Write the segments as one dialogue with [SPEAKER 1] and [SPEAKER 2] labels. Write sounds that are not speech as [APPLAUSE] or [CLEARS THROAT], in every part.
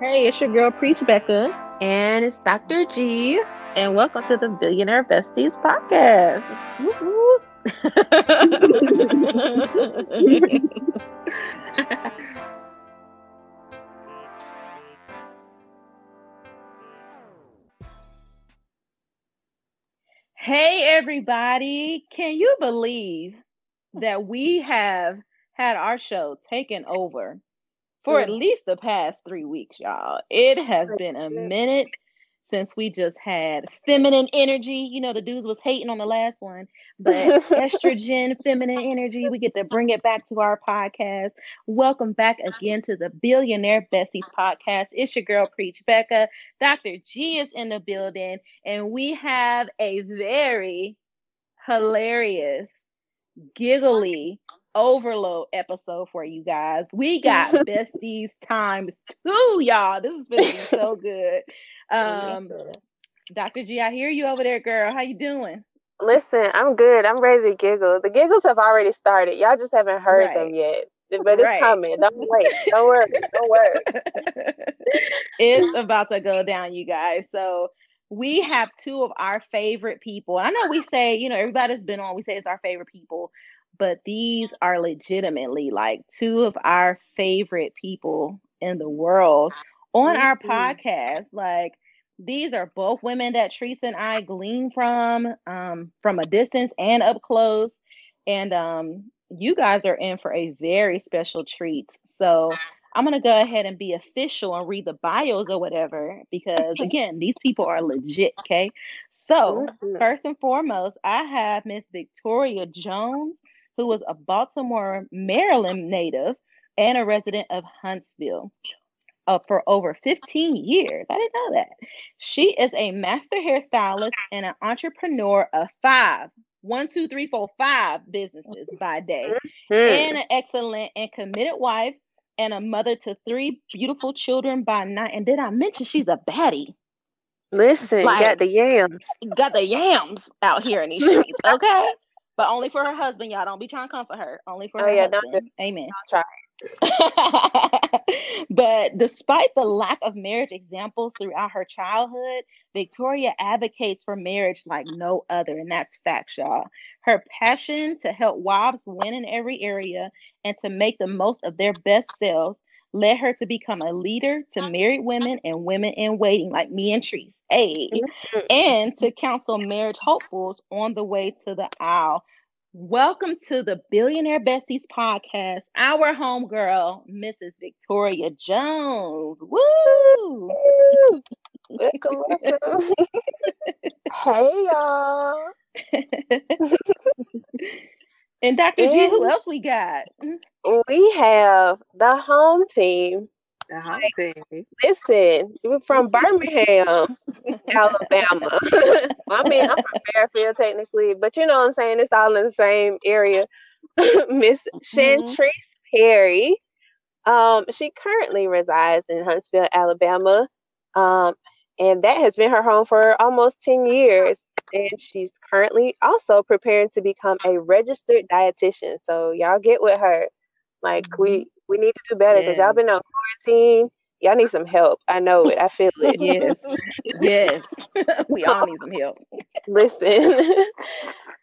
[SPEAKER 1] Hey, it's your girl Preach Becca.
[SPEAKER 2] And it's Dr. G.
[SPEAKER 1] And welcome to the Billionaire Besties podcast. [LAUGHS] hey, everybody. Can you believe that we have had our show taken over for at least the past three weeks, y'all. It has been a minute since we just had feminine energy. You know, the dudes was hating on the last one, but [LAUGHS] estrogen, feminine energy, we get to bring it back to our podcast. Welcome back again to the Billionaire Besties podcast. It's your girl, Preach Becca. Dr. G is in the building, and we have a very hilarious, giggly, overload episode for you guys. We got [LAUGHS] besties times two, y'all. This has been so [LAUGHS] good. Um, Dr. G, I hear you over there, girl. How you doing?
[SPEAKER 2] Listen, I'm good. I'm ready to giggle. The giggles have already started. Y'all just haven't heard right. them yet. But it's right. coming. Don't wait. Don't worry. Don't worry. [LAUGHS]
[SPEAKER 1] it's about to go down, you guys. So we have two of our favorite people. I know we say, you know, everybody's been on, we say it's our favorite people, but these are legitimately like two of our favorite people in the world on our podcast. Like these are both women that Teresa and I glean from, um, from a distance and up close. And um, you guys are in for a very special treat. So I'm gonna go ahead and be official and read the bios or whatever because [LAUGHS] again, these people are legit. Okay. So first and foremost, I have Miss Victoria Jones who was a Baltimore, Maryland native and a resident of Huntsville. Uh, for over 15 years. I didn't know that. She is a master hairstylist and an entrepreneur of five, one, two, three, four, five businesses by day, mm-hmm. and an excellent and committed wife and a mother to three beautiful children by night. And did I mention she's a baddie?
[SPEAKER 2] Listen, like, got the yams.
[SPEAKER 1] Got the yams out here in these streets, okay? But only for her husband. Y'all don't be trying to comfort her. Only for oh, her yeah, husband. Don't, Amen. Don't [LAUGHS] but despite the lack of marriage examples throughout her childhood, Victoria advocates for marriage like no other, and that's facts, y'all. Her passion to help wives win in every area and to make the most of their best selves led her to become a leader to married women and women in waiting, like me and Treese, a, mm-hmm. and to counsel marriage hopefuls on the way to the aisle. Welcome to the Billionaire Besties podcast. Our homegirl, Mrs. Victoria Jones. Woo!
[SPEAKER 2] welcome, welcome. [LAUGHS] hey, y'all. [LAUGHS]
[SPEAKER 1] And Dr. And G, who else we got?
[SPEAKER 2] We have the home team.
[SPEAKER 1] The home team.
[SPEAKER 2] Listen, we're from Birmingham, [LAUGHS] Alabama. [LAUGHS] I mean, I'm from Fairfield technically, but you know what I'm saying? It's all in the same area. [LAUGHS] Miss mm-hmm. Perry. Um, she currently resides in Huntsville, Alabama. Um, and that has been her home for almost 10 years and she's currently also preparing to become a registered dietitian so y'all get with her. Like mm-hmm. we we need to do better because yes. y'all been on quarantine. Y'all need some help. I know it. I [LAUGHS] feel it.
[SPEAKER 1] Yes. Yes. [LAUGHS] We all need some help. [LAUGHS]
[SPEAKER 2] Listen.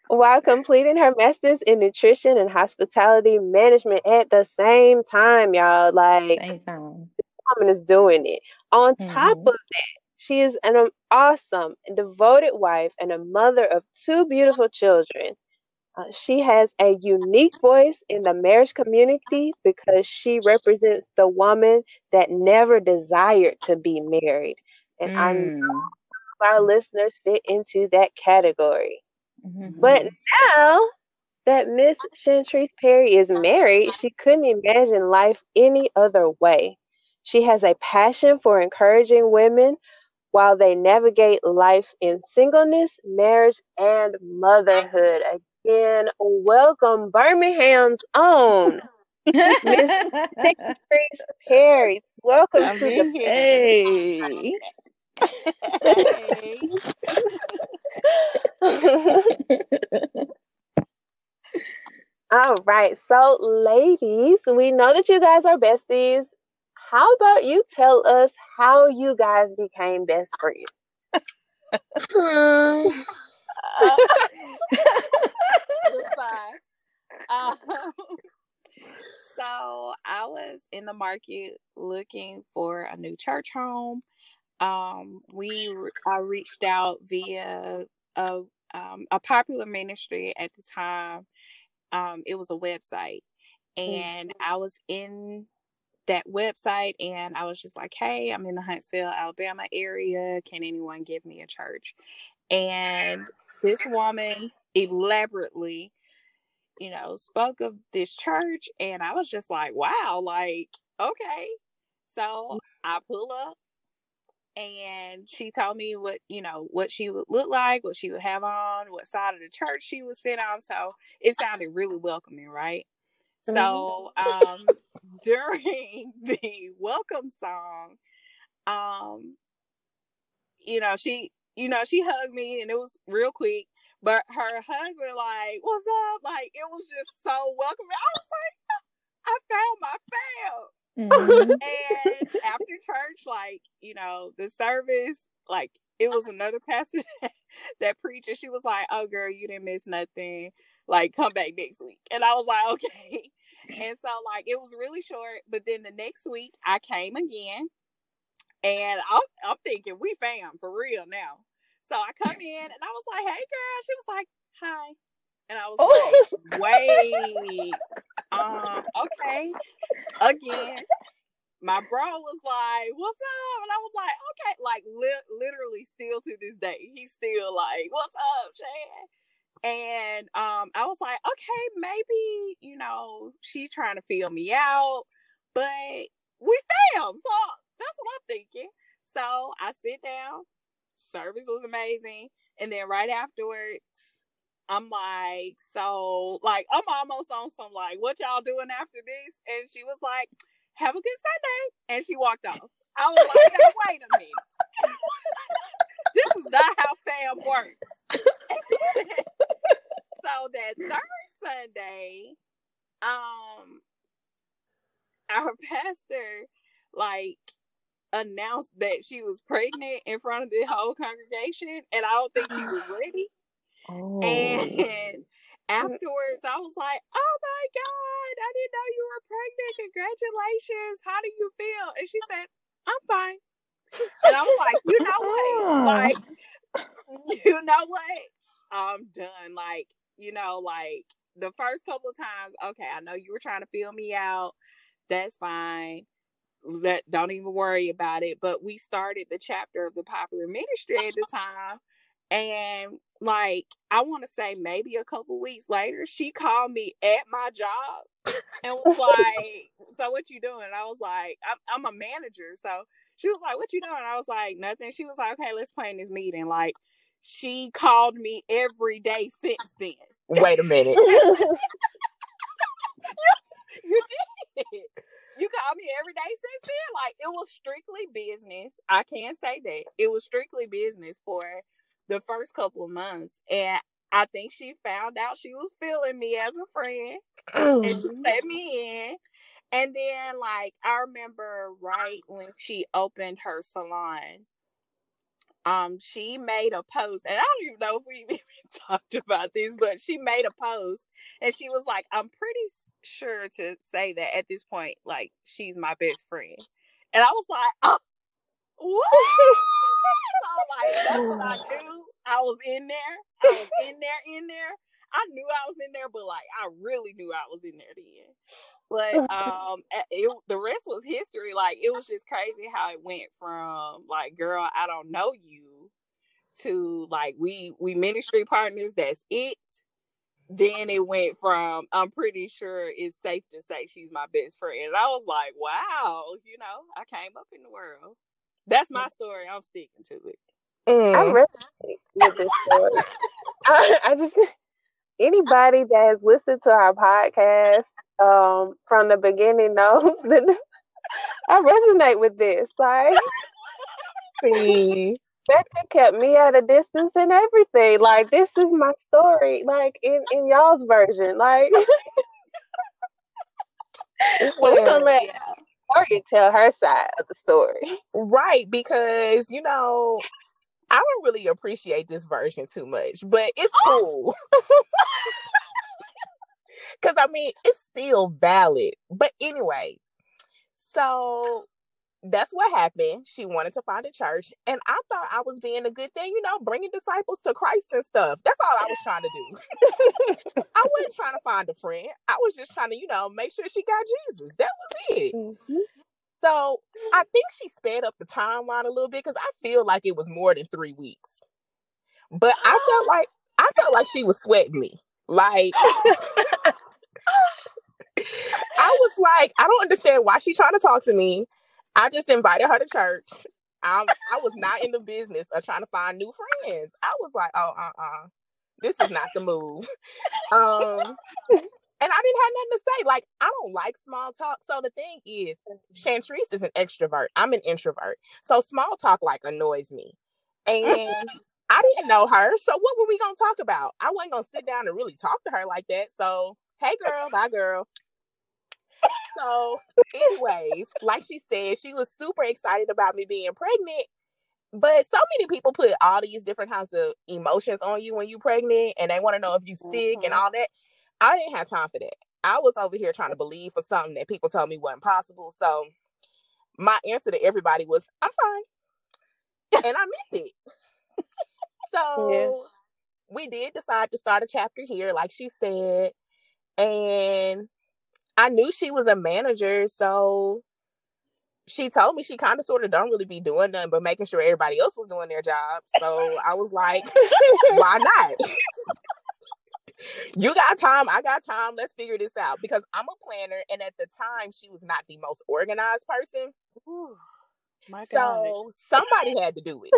[SPEAKER 2] While completing her master's in nutrition and hospitality management at the same time y'all like
[SPEAKER 1] same time.
[SPEAKER 2] this woman is doing it. On mm-hmm. top of that she is an awesome and devoted wife and a mother of two beautiful children. Uh, she has a unique voice in the marriage community because she represents the woman that never desired to be married. And mm. I know our listeners fit into that category. Mm-hmm. But now that Miss Chantrice Perry is married, she couldn't imagine life any other way. She has a passion for encouraging women while they navigate life in singleness, marriage, and motherhood. Again, welcome Birmingham's own Miss Trees Perry. Welcome I'm to the
[SPEAKER 1] hey. [LAUGHS]
[SPEAKER 2] All right. So, ladies, we know that you guys are besties. How about you tell us how you guys became best friends? [LAUGHS] uh,
[SPEAKER 3] um, so I was in the market looking for a new church home. Um, we I reached out via a um, a popular ministry at the time. Um, it was a website, and mm-hmm. I was in that website and I was just like, hey, I'm in the Huntsville, Alabama area. Can anyone give me a church? And this woman elaborately, you know, spoke of this church. And I was just like, wow, like, okay. So I pull up and she told me what you know what she would look like what she would have on what side of the church she would sit on so it sounded really welcoming right so um [LAUGHS] during the welcome song, um, you know, she, you know, she hugged me and it was real quick. But her husband, like, what's up? Like, it was just so welcoming. I was like, [LAUGHS] I found my fam. Mm-hmm. [LAUGHS] and after church, like, you know, the service, like, it was another pastor that, that preached, and she was like, "Oh, girl, you didn't miss nothing. Like, come back next week." And I was like, "Okay." And so like it was really short. But then the next week I came again, and I'm, I'm thinking we fam for real now. So I come in and I was like, "Hey, girl," she was like, "Hi," and I was oh. like, [LAUGHS] "Wait, um, okay." Again, my bro was like, "What's up?" And I was like, "Okay." Like li- literally, still to this day, he's still like, "What's up, Chad?" And um, I was like, okay, maybe, you know, she trying to feel me out, but we failed. So that's what I'm thinking. So I sit down, service was amazing. And then right afterwards, I'm like, so like I'm almost on some like, what y'all doing after this? And she was like, have a good Sunday. And she walked off. I was like, wait a minute. [LAUGHS] this is not how fam works. [LAUGHS] so that third Sunday, um, our [LAUGHS] pastor like announced that she was pregnant in front of the whole congregation, and I don't think she was [GASPS] ready. Oh. And afterwards, I was like, "Oh my god, I didn't know you were pregnant! Congratulations! How do you feel?" And she said, "I'm fine." And I'm like, "You know what? [LAUGHS] Like, [LAUGHS] you know what? I'm done. Like, you know, like the first couple of times, okay, I know you were trying to feel me out. That's fine. Let don't even worry about it. But we started the chapter of the popular ministry at the time. And like I want to say maybe a couple weeks later, she called me at my job and was [LAUGHS] like, "So what you doing?" And I was like, I'm, "I'm a manager." So she was like, "What you doing?" And I was like, "Nothing." She was like, "Okay, let's plan this meeting." Like she called me every day since then.
[SPEAKER 4] Wait a minute.
[SPEAKER 3] you, [LAUGHS] [LAUGHS] you did. You called me every day since then. Like it was strictly business. I can't say that. It was strictly business for the first couple of months. And I think she found out she was feeling me as a friend. and she let me in. And then like I remember right when she opened her salon um she made a post and i don't even know if we [LAUGHS] even talked about this but she made a post and she was like i'm pretty sure to say that at this point like she's my best friend. And i was like [LAUGHS] oh what? so like that's what [LAUGHS] i knew. I was in there. I was in there in there. I knew i was in there but like i really knew i was in there then. But [LAUGHS] um it, the rest was history. Like it was just crazy how it went from like girl i don't know you to like we we ministry partners that's it. Then it went from i'm pretty sure it's safe to say she's my best friend. And i was like wow you know i came up in the world that's my story i'm sticking to it
[SPEAKER 2] mm. i'm really with this story [LAUGHS] I, I just anybody that has listened to our podcast um, from the beginning knows [LAUGHS] that I resonate with this. Like, see, Becca kept me at a distance and everything. Like, this is my story. Like in in y'all's version. Like, [LAUGHS] well, we're gonna let Morgan tell her side of the story.
[SPEAKER 4] Right, because you know, I don't really appreciate this version too much, but it's oh. cool. [LAUGHS] Cause I mean, it's still valid. But anyways, so that's what happened. She wanted to find a church, and I thought I was being a good thing, you know, bringing disciples to Christ and stuff. That's all I was trying to do. [LAUGHS] I wasn't trying to find a friend. I was just trying to, you know, make sure she got Jesus. That was it. Mm-hmm. So I think she sped up the timeline a little bit because I feel like it was more than three weeks. But I felt [GASPS] like I felt like she was sweating me. Like [LAUGHS] I was like, I don't understand why she trying to talk to me. I just invited her to church. I'm, I was not in the business of trying to find new friends. I was like, oh, uh, uh-uh. uh this is not the move. Um, and I didn't have nothing to say. Like, I don't like small talk. So the thing is, Chantrice is an extrovert. I'm an introvert. So small talk like annoys me. And I didn't know her. So what were we gonna talk about? I wasn't gonna sit down and really talk to her like that. So hey girl, bye girl. So, anyways, like she said, she was super excited about me being pregnant. But so many people put all these different kinds of emotions on you when you're pregnant and they want to know if you're sick mm-hmm. and all that. I didn't have time for that. I was over here trying to believe for something that people told me wasn't possible. So my answer to everybody was, I'm fine. and I meant it. [LAUGHS] so yeah. we did decide to start a chapter here, like she said. And I knew she was a manager, so she told me she kind of sort of don't really be doing nothing but making sure everybody else was doing their job. So I was like, [LAUGHS] why not? you got time, I got time. Let's figure this out because I'm a planner, and at the time, she was not the most organized person. Ooh, so somebody had to do it.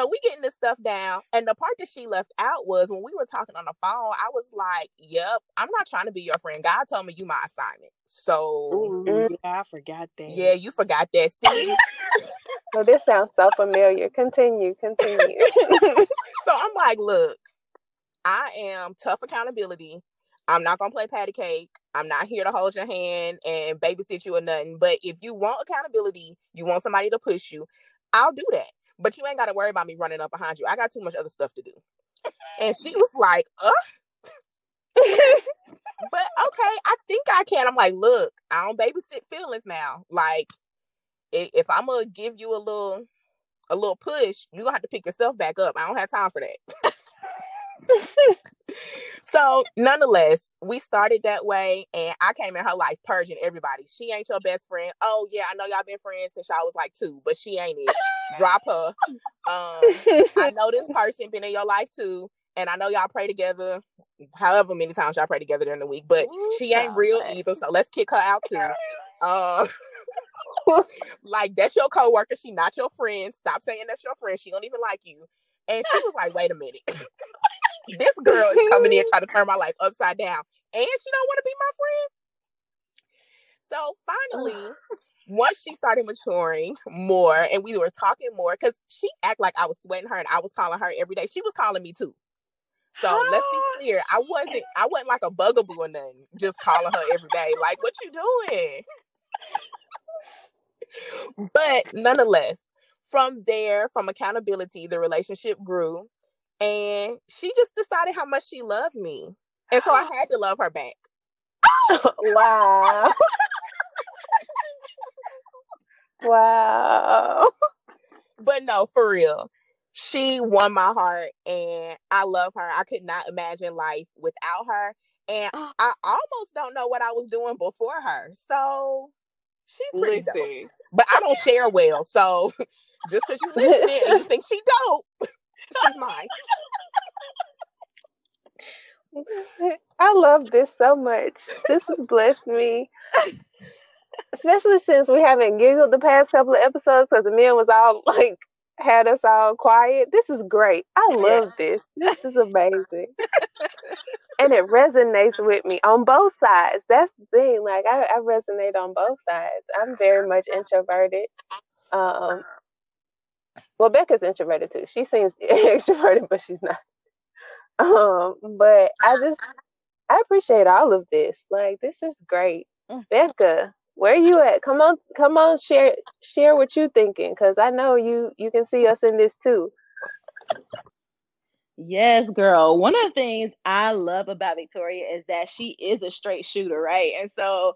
[SPEAKER 4] So we getting this stuff down. And the part that she left out was when we were talking on the phone, I was like, Yep, I'm not trying to be your friend. God told me you my assignment. So
[SPEAKER 3] Ooh, yeah, I forgot that.
[SPEAKER 4] Yeah, you forgot that. See? [LAUGHS] [LAUGHS]
[SPEAKER 2] so this sounds so familiar. Continue, continue. [LAUGHS]
[SPEAKER 4] so I'm like, look, I am tough accountability. I'm not gonna play patty cake. I'm not here to hold your hand and babysit you or nothing. But if you want accountability, you want somebody to push you, I'll do that. But you ain't got to worry about me running up behind you. I got too much other stuff to do. And she was like, uh. but okay, I think I can. I'm like, look, I don't babysit feelings now. Like, if I'm gonna give you a little, a little push, you gonna have to pick yourself back up. I don't have time for that. [LAUGHS] [LAUGHS] so nonetheless, we started that way, and I came in her life purging everybody. She ain't your best friend. Oh yeah, I know y'all been friends since y'all was like two, but she ain't it. Drop her. Um, I know this [LAUGHS] person been in your life too, and I know y'all pray together. However many times y'all pray together during the week, but Ooh, she ain't real either. So let's kick her out too. Uh, [LAUGHS] like that's your coworker. She not your friend. Stop saying that's your friend. She don't even like you. And she was like, wait a minute. this girl is coming in trying to turn my life upside down. And she don't want to be my friend. So finally, once she started maturing more and we were talking more, because she act like I was sweating her and I was calling her every day. She was calling me too. So let's be [GASPS] clear. I wasn't I wasn't like a bugaboo or nothing, just calling her every day. Like, what you doing? [LAUGHS] but nonetheless, from there, from accountability, the relationship grew. And she just decided how much she loved me. And so I had to love her back. [LAUGHS]
[SPEAKER 2] wow. [LAUGHS] wow.
[SPEAKER 4] But no, for real. She won my heart and I love her. I could not imagine life without her. And [GASPS] I almost don't know what I was doing before her. So she's pretty Listen. dope. But I don't share well. So [LAUGHS] just because you listening and you think she dope, [LAUGHS] she's mine. [LAUGHS]
[SPEAKER 2] I love this so much. This has blessed me. Especially since we haven't giggled the past couple of episodes because the men was all like had us all quiet. This is great. I love yes. this. This is amazing. And it resonates with me on both sides. That's the thing. Like I, I resonate on both sides. I'm very much introverted. Um, well, Becca's introverted too. She seems [LAUGHS] extroverted, but she's not. Um, but I just I appreciate all of this. Like this is great. Mm. Becca, where are you at? Come on, come on, share share what you're thinking, because I know you you can see us in this too.
[SPEAKER 1] Yes, girl. One of the things I love about Victoria is that she is a straight shooter, right? And so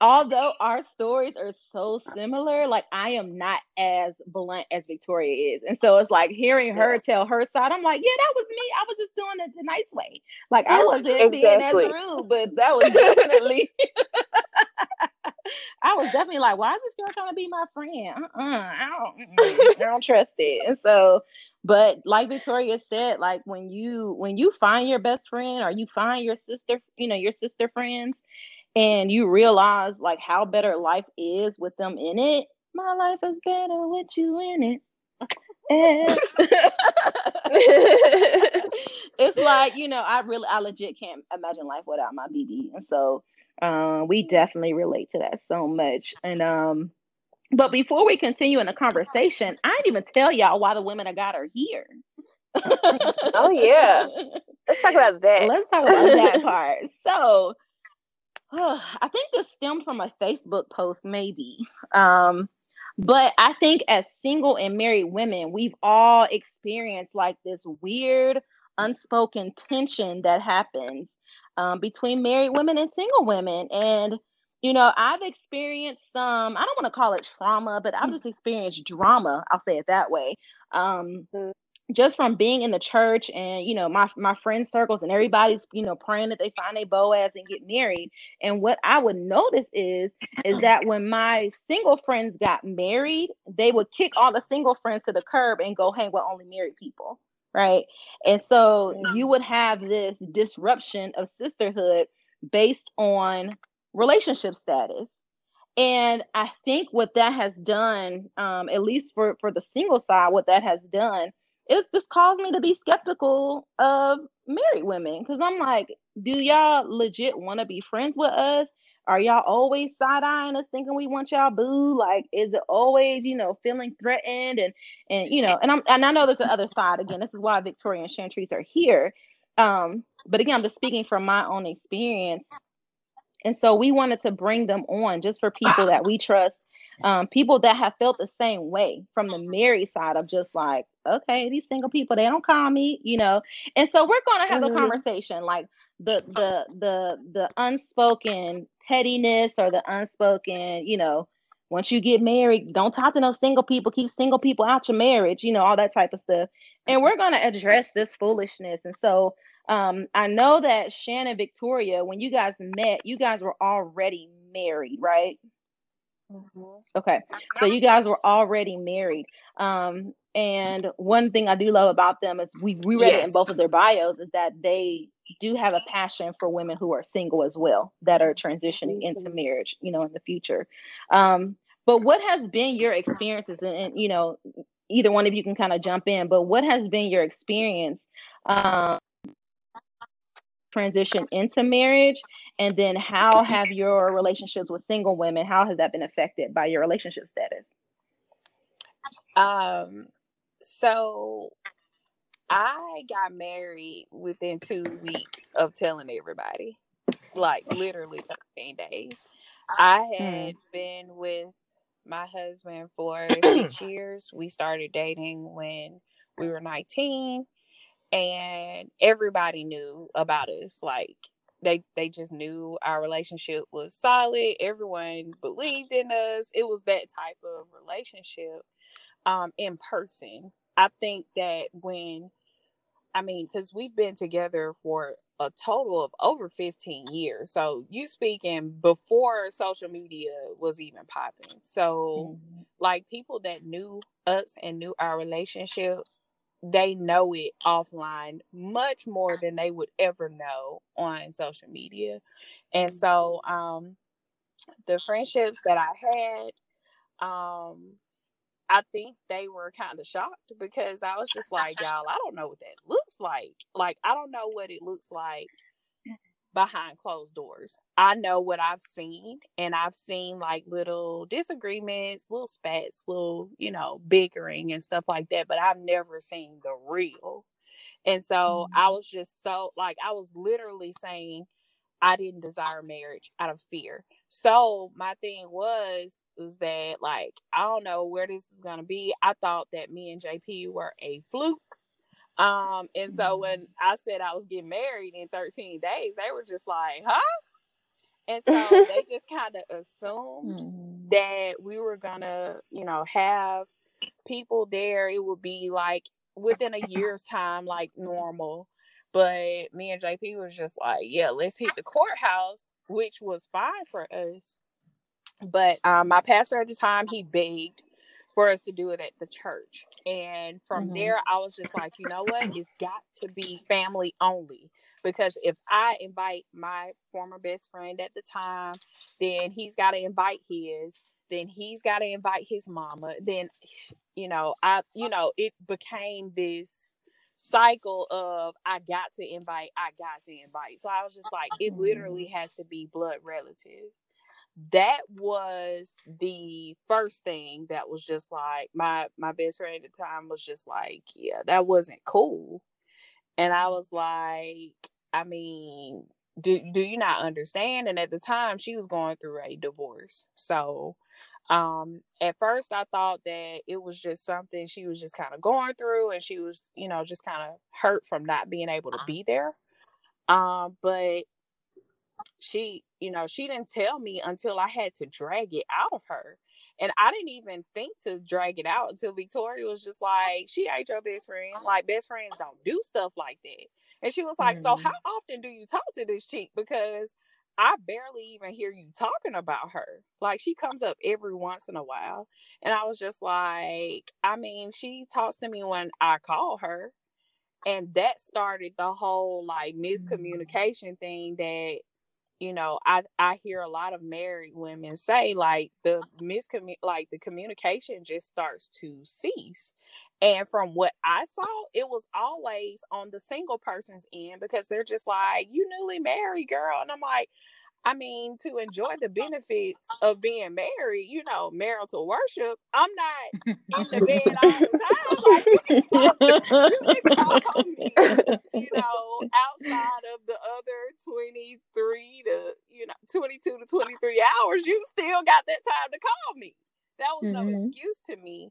[SPEAKER 1] although our stories are so similar, like I am not as blunt as Victoria is. And so it's like hearing her tell her side, I'm like, yeah, that was me. I was just doing it the nice way. Like I wasn't exactly. being as rude, but that was definitely [LAUGHS] [LAUGHS] [LAUGHS] I was definitely like, why is this girl trying to be my friend? Uh-uh, I don't, I don't trust it. And so, but like Victoria said, like when you when you find your best friend or you find your sister, you know, your sister friends, and you realize like how better life is with them in it. My life is better with you in it. [LAUGHS] [LAUGHS] it's like you know, I really, I legit can't imagine life without my BB, and so um, we definitely relate to that so much. And um, but before we continue in the conversation, I didn't even tell y'all why the women of God are here.
[SPEAKER 2] oh yeah, let's talk about that.
[SPEAKER 1] Let's talk about that part. So oh, [SIGHS] I think this stemmed from a Facebook post, maybe. Um, but I think as single and married women, we've all experienced like this weird, unspoken tension that happens um, between married women and single women. And, you know, I've experienced some, I don't want to call it trauma, but I've just experienced drama. I'll say it that way. Um, just from being in the church and you know my my friend circles and everybody's you know praying that they find a Boaz and get married. And what I would notice is is that when my single friends got married, they would kick all the single friends to the curb and go hang with only married people, right? And so you would have this disruption of sisterhood based on relationship status. And I think what that has done, um, at least for for the single side, what that has done it's just caused me to be skeptical of married women because I'm like, do y'all legit want to be friends with us? Are y'all always side eyeing us, thinking we want y'all boo? Like, is it always, you know, feeling threatened and and you know? And I'm and I know there's the other side. Again, this is why Victoria and Chantrice are here. Um, but again, I'm just speaking from my own experience. And so we wanted to bring them on just for people that we trust um, people that have felt the same way from the married side of just like, okay, these single people, they don't call me, you know. And so we're gonna have mm-hmm. a conversation like the the the the unspoken pettiness or the unspoken, you know, once you get married, don't talk to no single people, keep single people out your marriage, you know, all that type of stuff. And we're gonna address this foolishness. And so um, I know that Shannon Victoria, when you guys met, you guys were already married, right? Mm-hmm. Okay, so you guys were already married. Um, and one thing I do love about them is we, we read yes. it in both of their bios is that they do have a passion for women who are single as well that are transitioning into mm-hmm. marriage, you know, in the future. Um, but what has been your experiences and, and, you know, either one of you can kind of jump in, but what has been your experience um, transition into marriage and then how have your relationships with single women how has that been affected by your relationship status
[SPEAKER 3] um so i got married within two weeks of telling everybody like literally 13 days. I had mm. been with my husband for [CLEARS THROAT] six years. We started dating when we were 19 and everybody knew about us like they they just knew our relationship was solid. Everyone believed in us. It was that type of relationship um in person i think that when i mean because we've been together for a total of over 15 years so you speaking before social media was even popping so mm-hmm. like people that knew us and knew our relationship they know it offline much more than they would ever know on social media. And so um the friendships that I had um I think they were kind of shocked because I was just like, y'all, I don't know what that looks like. Like I don't know what it looks like behind closed doors. I know what I've seen, and I've seen like little disagreements, little spats, little, you know, bickering and stuff like that, but I've never seen the real. And so mm-hmm. I was just so like, I was literally saying, I didn't desire marriage out of fear. So my thing was was that like I don't know where this is gonna be. I thought that me and JP were a fluke. Um, and so mm-hmm. when I said I was getting married in 13 days, they were just like, huh? And so they just kind of assumed mm-hmm. that we were gonna, you know, have people there. It would be like within a year's time, like normal. But me and JP was just like, yeah, let's hit the courthouse, which was fine for us. But um, my pastor at the time, he begged for us to do it at the church. And from mm-hmm. there, I was just like, you know what? It's got to be family only. Because if I invite my former best friend at the time, then he's got to invite his then he's got to invite his mama then you know i you know it became this cycle of I got to invite, I got to invite. So I was just like, it literally mm. has to be blood relatives. That was the first thing that was just like my my best friend at the time was just like, yeah, that wasn't cool. And I was like, I mean, do do you not understand? And at the time she was going through a divorce. So um at first i thought that it was just something she was just kind of going through and she was you know just kind of hurt from not being able to be there. Um but she you know she didn't tell me until i had to drag it out of her. And i didn't even think to drag it out until victoria was just like she ain't your best friend. Like best friends don't do stuff like that. And she was like mm-hmm. so how often do you talk to this chick? Because I barely even hear you talking about her. Like she comes up every once in a while. And I was just like, I mean, she talks to me when I call her. And that started the whole like mm. miscommunication thing that you know i i hear a lot of married women say like the miscommun like the communication just starts to cease and from what i saw it was always on the single person's end because they're just like you newly married girl and i'm like I mean, to enjoy the benefits of being married, you know, marital worship. I'm not in the [LAUGHS] bed all the time. Like, you, can call, you can call me, you know, outside of the other 23 to, you know, 22 to 23 hours, you still got that time to call me. That was mm-hmm. no excuse to me.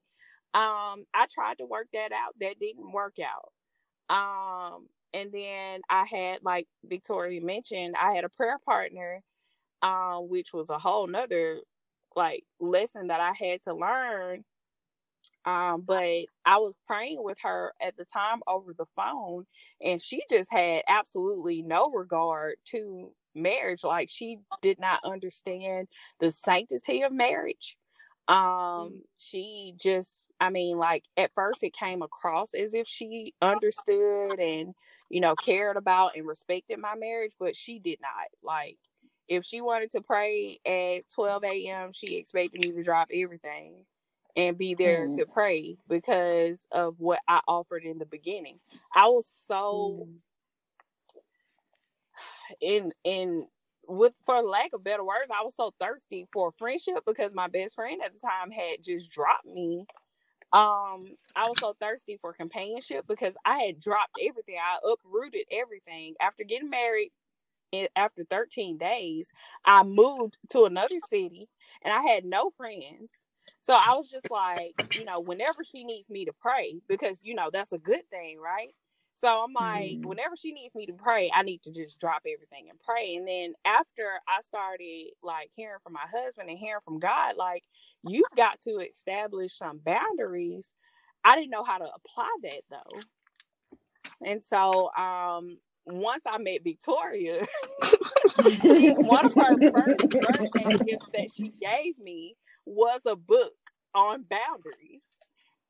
[SPEAKER 3] Um, I tried to work that out. That didn't work out. Um, and then I had like Victoria mentioned, I had a prayer partner, um, which was a whole nother like lesson that I had to learn. Um, but I was praying with her at the time over the phone, and she just had absolutely no regard to marriage. Like she did not understand the sanctity of marriage. Mm-hmm. um she just i mean like at first it came across as if she understood and you know cared about and respected my marriage but she did not like if she wanted to pray at 12 a.m she expected me to drop everything and be there mm. to pray because of what i offered in the beginning i was so mm. [SIGHS] in in with for lack of better words, I was so thirsty for friendship because my best friend at the time had just dropped me. Um, I was so thirsty for companionship because I had dropped everything. I uprooted everything after getting married. After 13 days, I moved to another city and I had no friends. So I was just like, you know, whenever she needs me to pray, because you know that's a good thing, right? So I'm like, mm-hmm. whenever she needs me to pray, I need to just drop everything and pray. And then after I started like hearing from my husband and hearing from God, like, you've got to establish some boundaries. I didn't know how to apply that though. And so um once I met Victoria, [LAUGHS] one of her first birthday gifts that she gave me was a book on boundaries.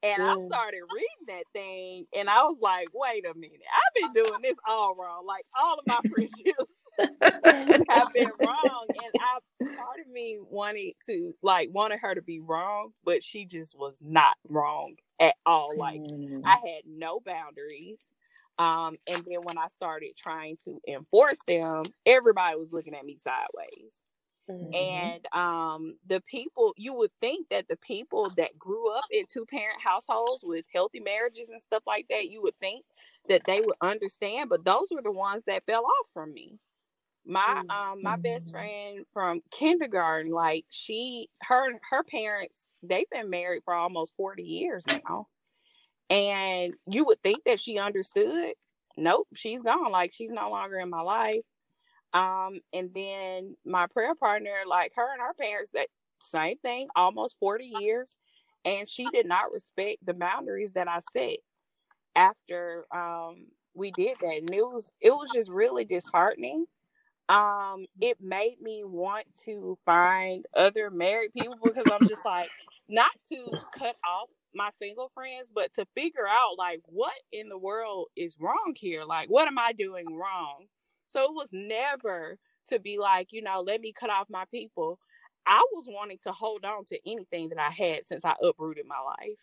[SPEAKER 3] And I started reading that thing and I was like, wait a minute, I've been doing this all wrong. Like all of my [LAUGHS] friendships [LAUGHS] have been wrong. And I part of me wanted to like wanted her to be wrong, but she just was not wrong at all. Like mm. I had no boundaries. Um, and then when I started trying to enforce them, everybody was looking at me sideways. Mm-hmm. And um, the people, you would think that the people that grew up in two parent households with healthy marriages and stuff like that, you would think that they would understand, but those were the ones that fell off from me. my um my best
[SPEAKER 2] Mm-hmm.
[SPEAKER 3] friend from kindergarten, like she her her parents, they've been married for almost 40 years now. And you would think that she understood. Nope, she's gone. Like she's no longer in my life. Um, and then my prayer partner, like her and her parents, that same thing, almost 40 years. And she did not respect the boundaries that I set after um we did that. And it was it was just really disheartening. Um, it made me want to find other married people because I'm just like not to cut off my single friends, but to figure out like what in the world is wrong here. Like, what am I doing wrong? So it was never to be like, you know, let me cut off my people. I was wanting to hold on to anything that I had since I uprooted my life.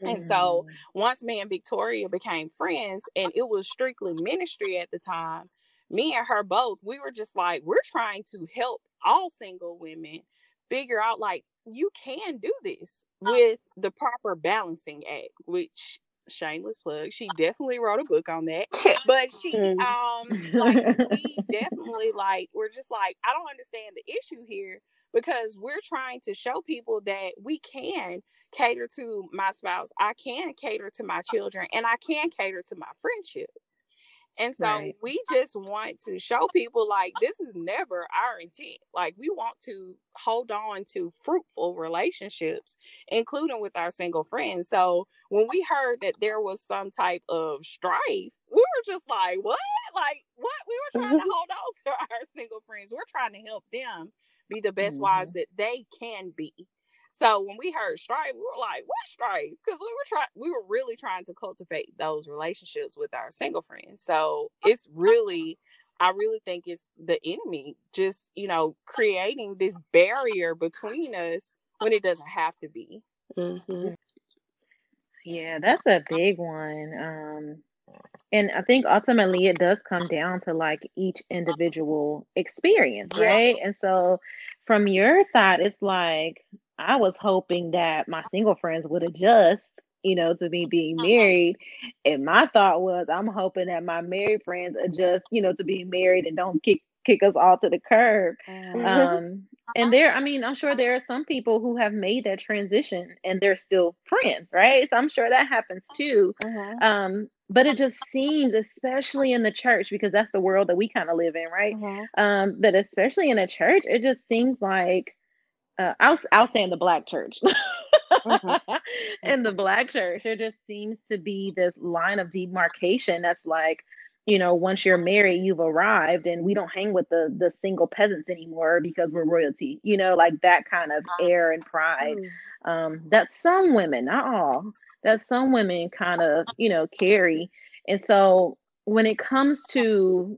[SPEAKER 3] And so mm-hmm. once me and Victoria became friends, and it was strictly ministry at the time, me and her both, we were just like, we're trying to help all single women figure out like you can do this oh. with the proper balancing act, which shameless plug, she definitely wrote a book on that. [LAUGHS] But she
[SPEAKER 2] Mm.
[SPEAKER 3] um like we [LAUGHS] definitely like we're just like, I don't understand the issue here because we're trying to show people that we can cater to my spouse, I can cater to my children, and I can cater to my friendship. And so
[SPEAKER 1] Right.
[SPEAKER 3] we just want to show people like this is never our intent. Like we want to hold on to fruitful relationships, including with our single friends. So when we heard that there was some type of strife, we were just like, what? Like, what? We were trying to [LAUGHS] hold on to our single friends. We're trying to help them be the best mm-hmm. wives that they can be. So when we heard strife, we were like, "What strife?" Because we were trying, we were really trying to cultivate those relationships with our single friends. So it's really, I really think it's the enemy, just you know, creating this barrier between us when it doesn't have to be.
[SPEAKER 2] Mhm.
[SPEAKER 1] Yeah, that's a big one. Um, and I think ultimately it does come down to like each individual experience,
[SPEAKER 3] Yes.
[SPEAKER 1] right? And so from your side, it's like I was hoping that my single friends would adjust, you know, to me being married. And my thought was I'm hoping that my married friends adjust, you know, to being married and don't kick kick us all to the curb. Um, and there, I mean, I'm sure there are some people who have made that transition and they're still friends, right? So I'm sure that happens too.
[SPEAKER 3] Mhm.
[SPEAKER 1] Um, but it just seems, especially in the church, because that's the world that we kind of live in, right?
[SPEAKER 3] Mhm.
[SPEAKER 1] Um, but especially in a church, it just seems like uh, I'll I'll say in the black church. [LAUGHS] in the black church, there just seems to be this line of demarcation that's like, you know, once you're married, you've arrived, and we don't hang with the the single peasants anymore because we're royalty. You know, like that kind of air and pride.
[SPEAKER 2] Mm.
[SPEAKER 1] Um, that some women, not all, that some women kind of, you know, carry. And so when it comes to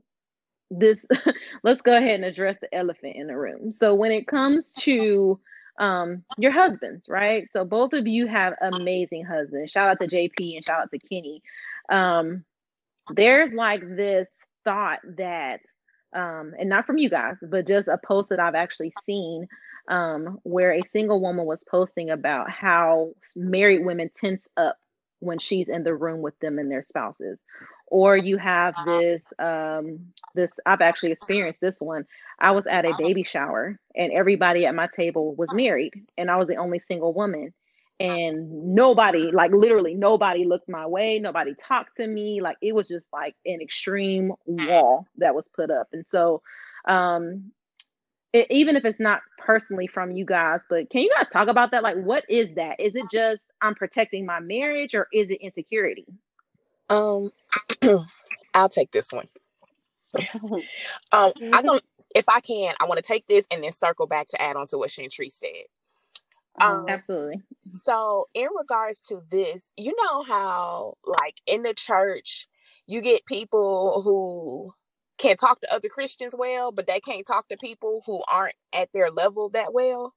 [SPEAKER 1] this [LAUGHS] let's go ahead and address the elephant in the room. So when it comes to um your husbands right? So both of you have amazing husbands. Shout out to jp and shout out to kenny. Um there's like this thought that um and not from you guys but just a post that i've actually seen um where a single woman was posting about how married women tense up when she's in the room with them and their spouses or you have this um this i've actually experienced this one. I was at a baby shower and everybody at my table was married and i was the only single woman. And nobody like literally nobody looked my way nobody talked to me like it was just like an extreme wall that was put up. And so um it, even if it's not personally from you guys but can you guys talk about that? Like what is that? Is it just i'm protecting my marriage or is it insecurity
[SPEAKER 4] Um, [CLEARS THROAT] I'll take this one. [LAUGHS] Um, I don't. If I can, I want to take this and then circle back to add on to what Chantrice said. Um,
[SPEAKER 1] absolutely
[SPEAKER 4] so in regards to this, you know how like in the church, you get people who can talk to other Christians well, but they can't talk to people who aren't at their level that well.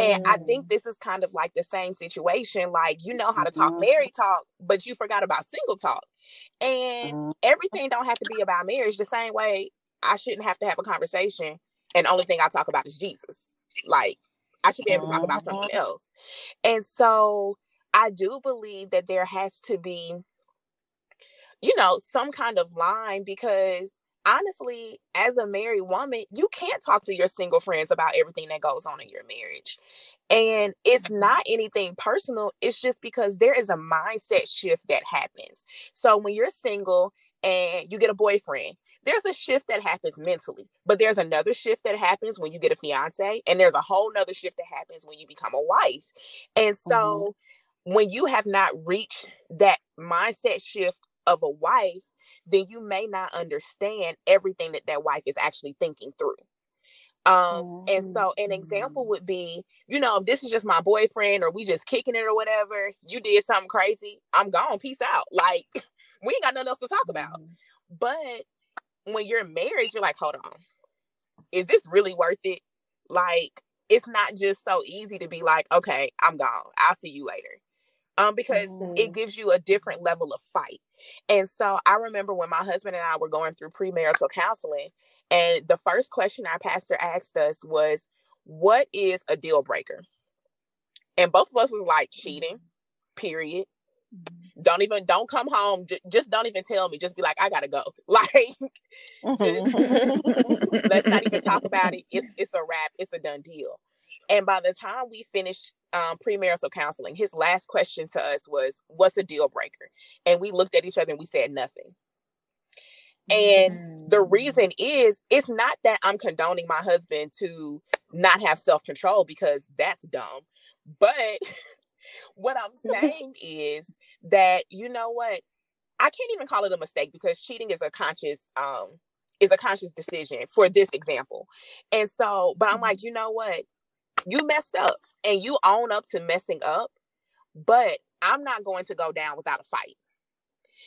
[SPEAKER 4] And I think this is kind of like the same situation. Like, you know how to talk
[SPEAKER 3] Mhm.
[SPEAKER 4] married talk, but you forgot about single talk. And
[SPEAKER 3] Mhm.
[SPEAKER 4] everything don't have to be about marriage. The same way I shouldn't have to have a conversation and the only thing I talk about is Jesus. Like, I should be able to talk about something else. And so I do believe that there has to be, you know, some kind of line because honestly, as a married woman, you can't talk to your single friends about everything that goes on in your marriage. And it's mm-hmm. not anything personal, it's just because there is a mindset shift that happens. So when you're single and you get a boyfriend, there's a shift that happens mentally, but there's another shift that happens when you get a fiance, and there's a whole nother shift that happens when you become a wife. And so mm-hmm. when you have not reached that mindset shift of a wife, then you may not understand everything that that wife is actually thinking through. Um, and so an example mm-hmm. would be, you know, if this is just my boyfriend or we just kicking it or whatever, you did something crazy, I'm gone, peace out. [LAUGHS] Like we ain't got nothing else to talk about. Mm-hmm. But when you're married, you're like, hold on, is this really worth it? Like, it's not just so easy to be like, okay, I'm gone. I'll see you later um, because mm-hmm. it gives you a different level of fight. And so I remember when my husband and I were going through premarital counseling, and the first question our pastor asked us was, What is a deal breaker? And both of us was like, cheating, period. Mm-hmm. Don't even don't come home. J- just don't even tell me. Just be like, I gotta go. [LAUGHS] Like, just, let's not even talk about it. It's it's a wrap. It's a done deal. And by the time we finished um, premarital counseling, his last question to us was, What's a deal breaker? And we looked at each other and we said nothing. And mm. the reason is, it's not that I'm condoning my husband to not have self control because that's dumb. But [LAUGHS] what I'm [LAUGHS] saying is that, you know what? I can't even call it a mistake because cheating is a conscious um is a conscious decision for this example. And so, but I'm like, mm-hmm. you know what? You messed up and you own up to messing up, but I'm not going to go down without a fight.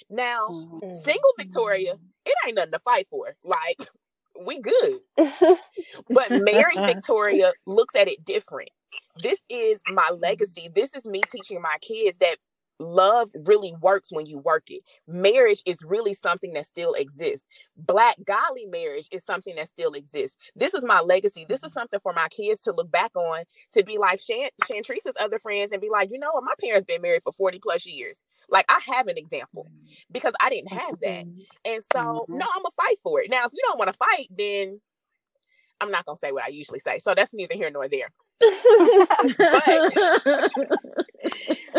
[SPEAKER 4] Now, mm-hmm. single Victoria, it ain't nothing to fight for. Like, [LAUGHS] we good. [LAUGHS] but married Victoria looks at it different. This is my legacy. This is me teaching my kids that love really works when you work it. Marriage is really something that still exists. Black godly marriage is something that still exists. This is my legacy. This is mm-hmm. something for my kids to look back on to be like Shan- Shantrice's other friends and be like, you know what, my parents been married for 40 plus years. Like I have an example mm-hmm. because I didn't have that. Mm-hmm. And so no, I'm gonna fight for it. Now, if you don't want to fight, then I'm not gonna say what I usually say. So that's neither here nor there. [LAUGHS] but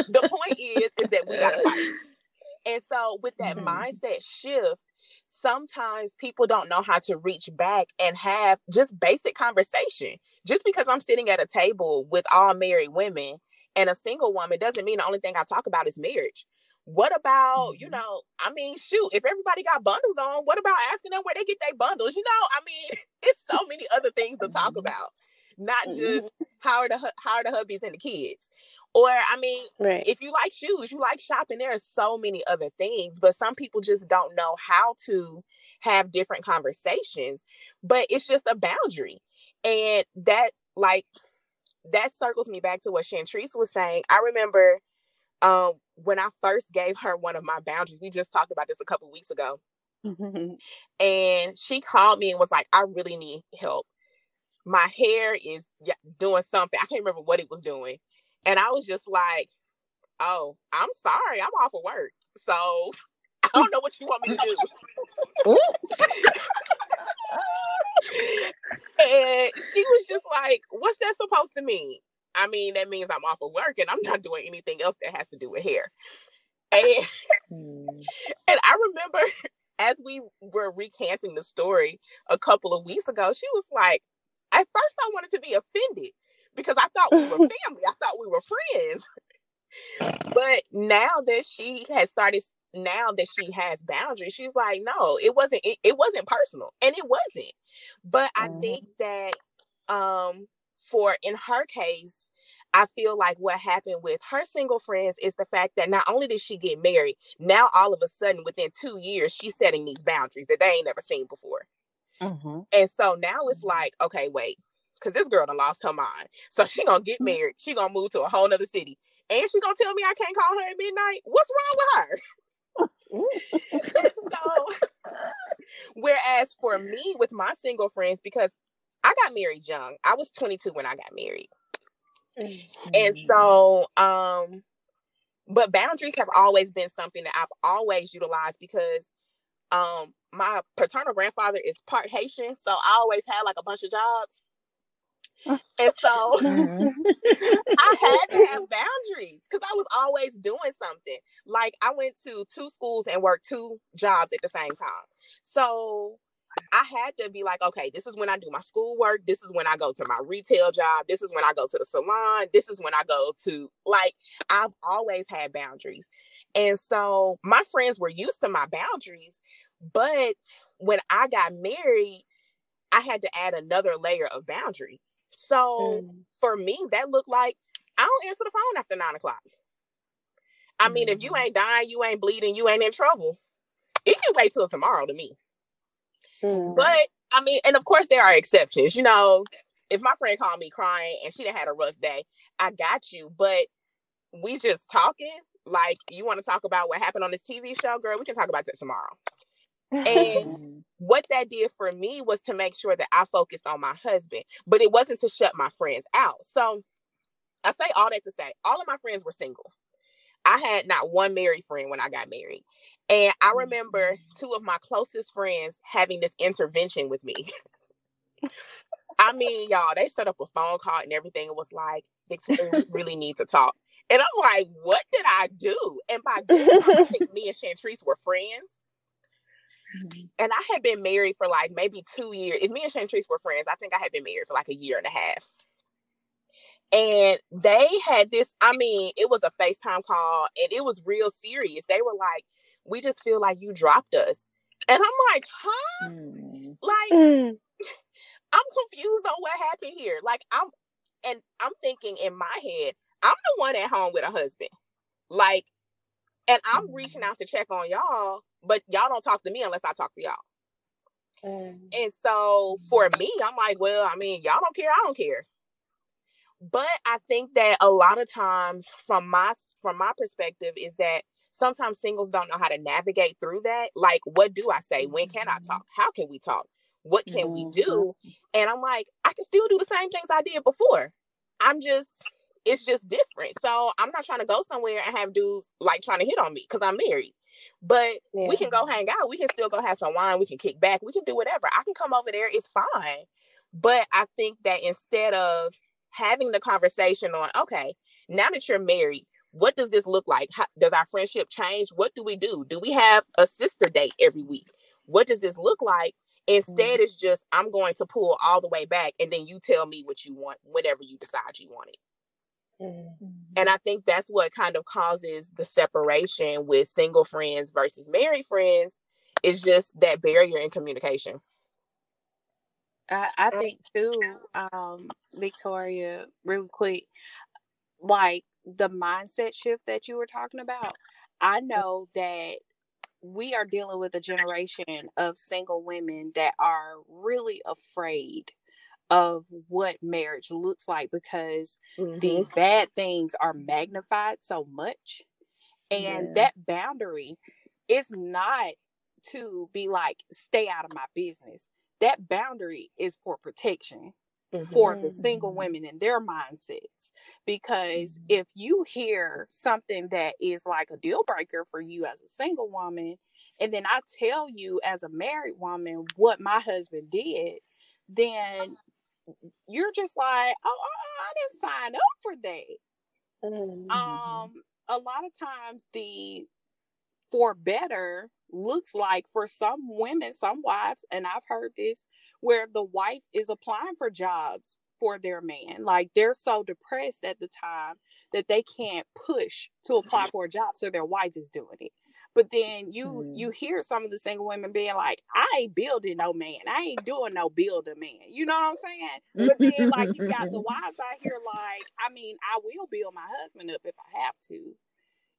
[SPEAKER 4] the point is, is that we gotta fight. And so with that mm-hmm. mindset shift, sometimes people don't know how to reach back and have just basic conversation. Just because I'm sitting at a table with all married women and a single woman doesn't mean the only thing I talk about is marriage. What about, mm-hmm. you know, I mean, shoot, if everybody got bundles on, what about asking them where they get their bundles? You know, I mean, [LAUGHS] it's so many other things to talk mm-hmm. about not mm-hmm. just how are the how are the hubbies and the kids. Or I mean, right. if you like shoes, you like shopping. There are so many other things, but some people just don't know how to have different conversations. But it's just a boundary, and that like that circles me back to what Shantrice was saying. I remember um, when I first gave her one of my boundaries. We just talked about this a couple weeks ago. [LAUGHS] and she called me and was like, I really need help my hair is doing something. I can't remember what it was doing. And I was just like, oh, I'm sorry. I'm off of work. So [LAUGHS] I don't know what you want me to do. [LAUGHS] and she was just like, what's that supposed to mean? I mean, that means I'm off of work and I'm not doing anything else that has to do with hair. And, hmm. [LAUGHS] and I remember [LAUGHS] as we were recanting the story a couple of weeks ago, she was like, at first, I wanted to be offended because I thought we were [LAUGHS] family. I thought we were friends. but now that she has started, now that she has boundaries, she's like, no, it wasn't. It, it wasn't personal, and it wasn't. But I mm-hmm. think that um for in her case, I feel like what happened with her single friends is the fact that not only did she get married, now all of a sudden within two years she's setting these boundaries that they ain't never seen before. Mm-hmm. And so now it's mm-hmm. like, okay, wait, because this girl done lost her mind. So [LAUGHS] she gonna get mm-hmm. married. She gonna move to a whole nother city. And she gonna tell me I can't call her at midnight. What's wrong with her? [LAUGHS] [LAUGHS] so whereas for me with my single friends, because I got married young. I was 22 when I got married. Mm-hmm. And so um but boundaries have always been something that I've always utilized because um my paternal grandfather is part Haitian, so I always had like a bunch of jobs. and so mm-hmm. [LAUGHS] I had to have boundaries because I was always doing something. Like I went to two schools and worked two jobs at the same time. So I had to be like, okay, this is when I do my schoolwork. This is when I go to my retail job. This is when I go to the salon. This is when I go to like, I've always had boundaries. And so my friends were used to my boundaries. But when I got married, I had to add another layer of boundary. So mm. for me, that looked like I don't answer the phone after nine o'clock. I mean, if you mm. ain't dying, you ain't bleeding, you ain't in trouble. It can wait till tomorrow to me. Mm. But I mean, and of course there are exceptions. You know, if my friend called me crying and she done had a rough day, I got you. But we just talking. Like, you want to talk about what happened on this TV show, girl? We can talk about that tomorrow. And [LAUGHS] what that did for me was to make sure that I focused on my husband, but it wasn't to shut my friends out. So I say all that to say all of my friends were single. I had not one married friend when I got married. And I remember mm-hmm. two of my closest friends having this intervention with me. [LAUGHS] I mean, y'all, they set up a phone call and everything. It was like, Victoria, we really need to talk. And I'm like, what did I do? And by this time, I [LAUGHS] think me and Chantrice were friends. Mm-hmm. And I had been married for like maybe two years. If me and Chantrice were friends, I think I had been married for like a year and a half. And they had this, I mean, it was a FaceTime call and it was real serious. They were like, we just feel like you dropped us. And I'm like, huh? Mm. Like, mm. I'm confused on what happened here. Like, I'm, and I'm thinking in my head, I'm the one at home with a husband. Like, and I'm mm. reaching out to check on y'all, but y'all don't talk to me unless I talk to y'all. Mm. And so for me, I'm like, well, I mean, y'all don't care, I don't care. But I think that a lot of times from my from my perspective is that sometimes singles don't know how to navigate through that. Like, what do I say? When can I mm-hmm. talk? How can we talk? What can mm-hmm. we do? And I'm like, I can still do the same things I did before. I'm just it's just different. So I'm not trying to go somewhere and have dudes like trying to hit on me because I'm married. But yeah. we can go hang out. We can still go have some wine. We can kick back. We can do whatever. I can come over there. It's fine. But I think that instead of having the conversation on, okay, now that you're married, what does this look like? How, does our friendship change? What do we do? Do we have a sister date every week? What does this look like? Instead, mm-hmm. it's just I'm going to pull all the way back, and then you tell me what you want whenever you decide you want it. Mm-hmm. And I think that's what kind of causes the separation with single friends versus married friends is just that barrier in communication.
[SPEAKER 3] I, I think too, um, Victoria, real quick, like the mindset shift that you were talking about. I know that we are dealing with a generation of single women that are really afraid of what marriage looks like because mm-hmm. the bad things are magnified so much. And yeah. that boundary is not to be like, stay out of my business. That boundary is for protection mm-hmm. for the single mm-hmm. women and their mindsets. Because mm-hmm. if you hear something that is like a deal breaker for you as a single woman, and then I tell you as a married woman what my husband did, then you're just like, oh, I didn't sign up for that. Mm-hmm. Um, a lot of times the for better looks like for some women, some wives, and I've heard this, where the wife is applying for jobs for their man. Like they're so depressed at the time that they can't push to apply for a job, so their wife is doing it. But then you mm. you hear some of the single women being like, I ain't building no man. I ain't doing no builder man. You know what I'm saying? But then like you got the [LAUGHS] wives out here like, I mean, I will build my husband up if I have to.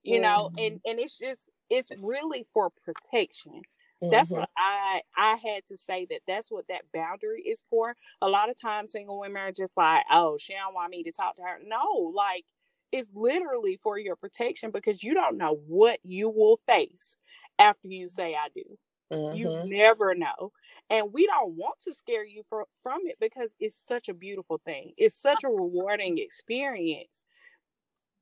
[SPEAKER 3] You yeah. know, and and it's just it's really for protection. That's mm-hmm. what I I had to say that that's what that boundary is for. A lot of times single women are just like, oh, she don't want me to talk to her. No, like it's literally for your protection because you don't know what you will face after you say I do. Mm-hmm. You never know. And we don't want to scare you for, from it because it's such a beautiful thing. It's such a rewarding experience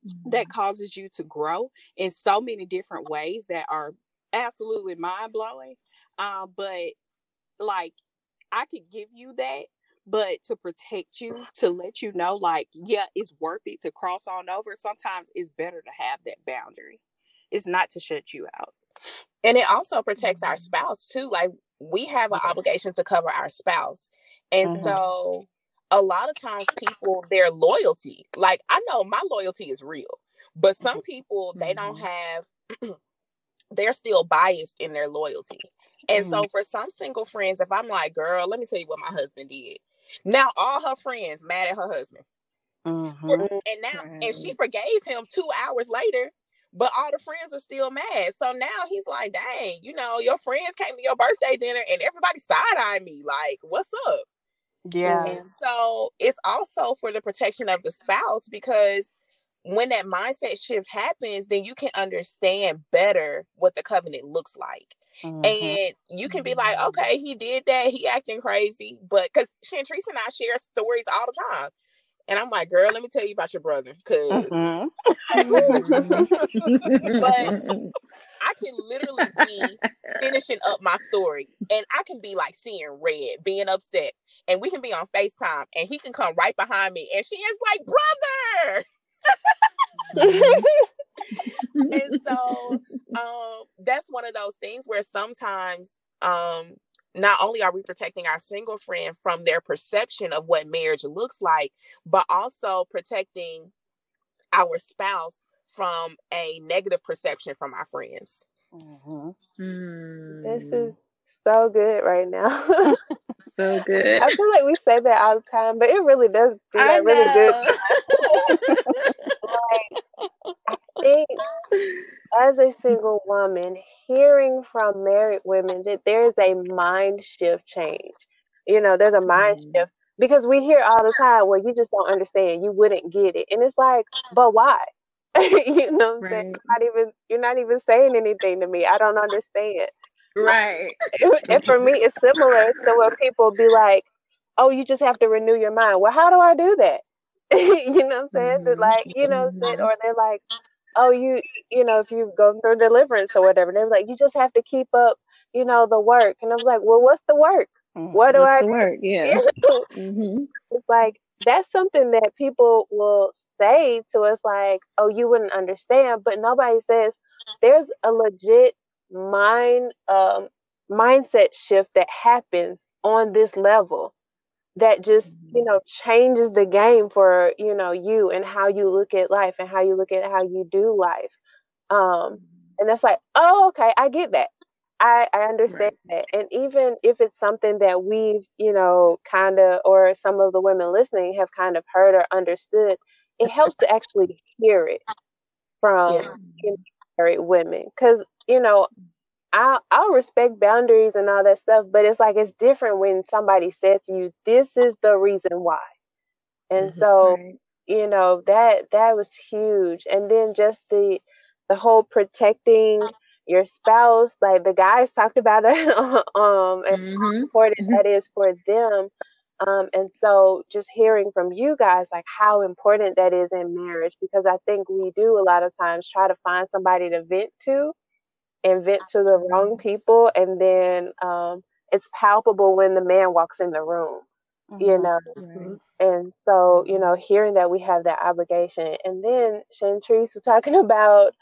[SPEAKER 3] mm-hmm. that causes you to grow in so many different ways that are absolutely mind blowing. Um, but like I could give you that, but to protect you, to let you know, like, yeah, it's worth it to cross on over. Sometimes it's better to have that boundary. It's not to shut you out.
[SPEAKER 4] And it also protects our mm-hmm. spouse too. Like we have an obligation to cover our spouse. And mm-hmm. so a lot of times people their loyalty, like I know my loyalty is real, but some mm-hmm. people they don't mm-hmm. have [CLEARS THROAT] they're still biased in their loyalty. And mm-hmm. so for some single friends, if I'm like, girl, let me tell you what my husband did. Now all her friends mad at her husband. Mm-hmm. And now and she forgave him two hours later, but all the friends are still mad. So now he's like, dang, you know, your friends came to your birthday dinner and everybody side-eyeing me. Like, what's up?
[SPEAKER 3] Yeah.
[SPEAKER 4] And so it's also for the protection of the spouse because when that mindset shift happens, then you can understand better what the covenant looks like. Mm-hmm. And you can be like, mm-hmm. okay, he did that, he acting crazy. But because Shantrice and I share stories all the time. And I'm like, girl, let me tell you about your brother. because mm-hmm. [LAUGHS] but [LAUGHS] [LAUGHS] I can literally be finishing up my story and I can be like seeing red, being upset. And we can be on FaceTime and he can come right behind me and she is like, brother. [LAUGHS] and so um, that's one of those things where sometimes um, not only are we protecting our single friend from their perception of what marriage looks like, but also protecting our spouse from a negative perception from our friends.
[SPEAKER 2] Mm-hmm. Mm. This is so good right now. [LAUGHS]
[SPEAKER 1] so good.
[SPEAKER 2] I feel like we say that all the time, but it really does do that really good. like, I think as a single woman, hearing from married women that there is a mind shift change. You know, there's a mind mm. shift because we hear all the time where you just don't understand, you wouldn't get it. And it's like, but why? [LAUGHS] you know what I'm saying? You're not even you're not even saying anything to me. I don't understand.
[SPEAKER 1] Right. [LAUGHS]
[SPEAKER 2] and for me it's similar to where people be like, Oh, you just have to renew your mind. Well, how do I do that? [LAUGHS] you know what I'm saying? Mm-hmm. Like, you know, mm-hmm. or they're like, Oh, you you know, if you go through deliverance or whatever, they're like, You just have to keep up, you know, the work. And I was like, Well, what's the work?
[SPEAKER 1] Mm, what do what's I do? work? Yeah.
[SPEAKER 2] mm-hmm. It's like that's something that people will say to us like oh you wouldn't understand but nobody says there's a legit mind um, mindset shift that happens on this level that just you mm-hmm. know changes the game for you know you and how you look at life and how you look at how you do life um mm-hmm. and it's like oh okay i get that I, I understand right. that. And even if it's something that we've, you know, kind of, or some of the women listening have kind of heard or understood, it helps to actually hear it from yeah. married women. Because, you know, I, I'll respect boundaries and all that stuff, but it's like it's different when somebody says to you, this is the reason why. And mm-hmm. so, right. you know, that that was huge. And then just the the whole protecting your spouse like the guys talked about it [LAUGHS] um and mm-hmm. how important mm-hmm. that is for them um and so just hearing from you guys like how important that is in marriage because i think we do a lot of times try to find somebody to vent to and vent to the wrong people and then um it's palpable when the man walks in the room mm-hmm. you know right. and so you know hearing that we have that obligation and then Shantrice was talking [LAUGHS] about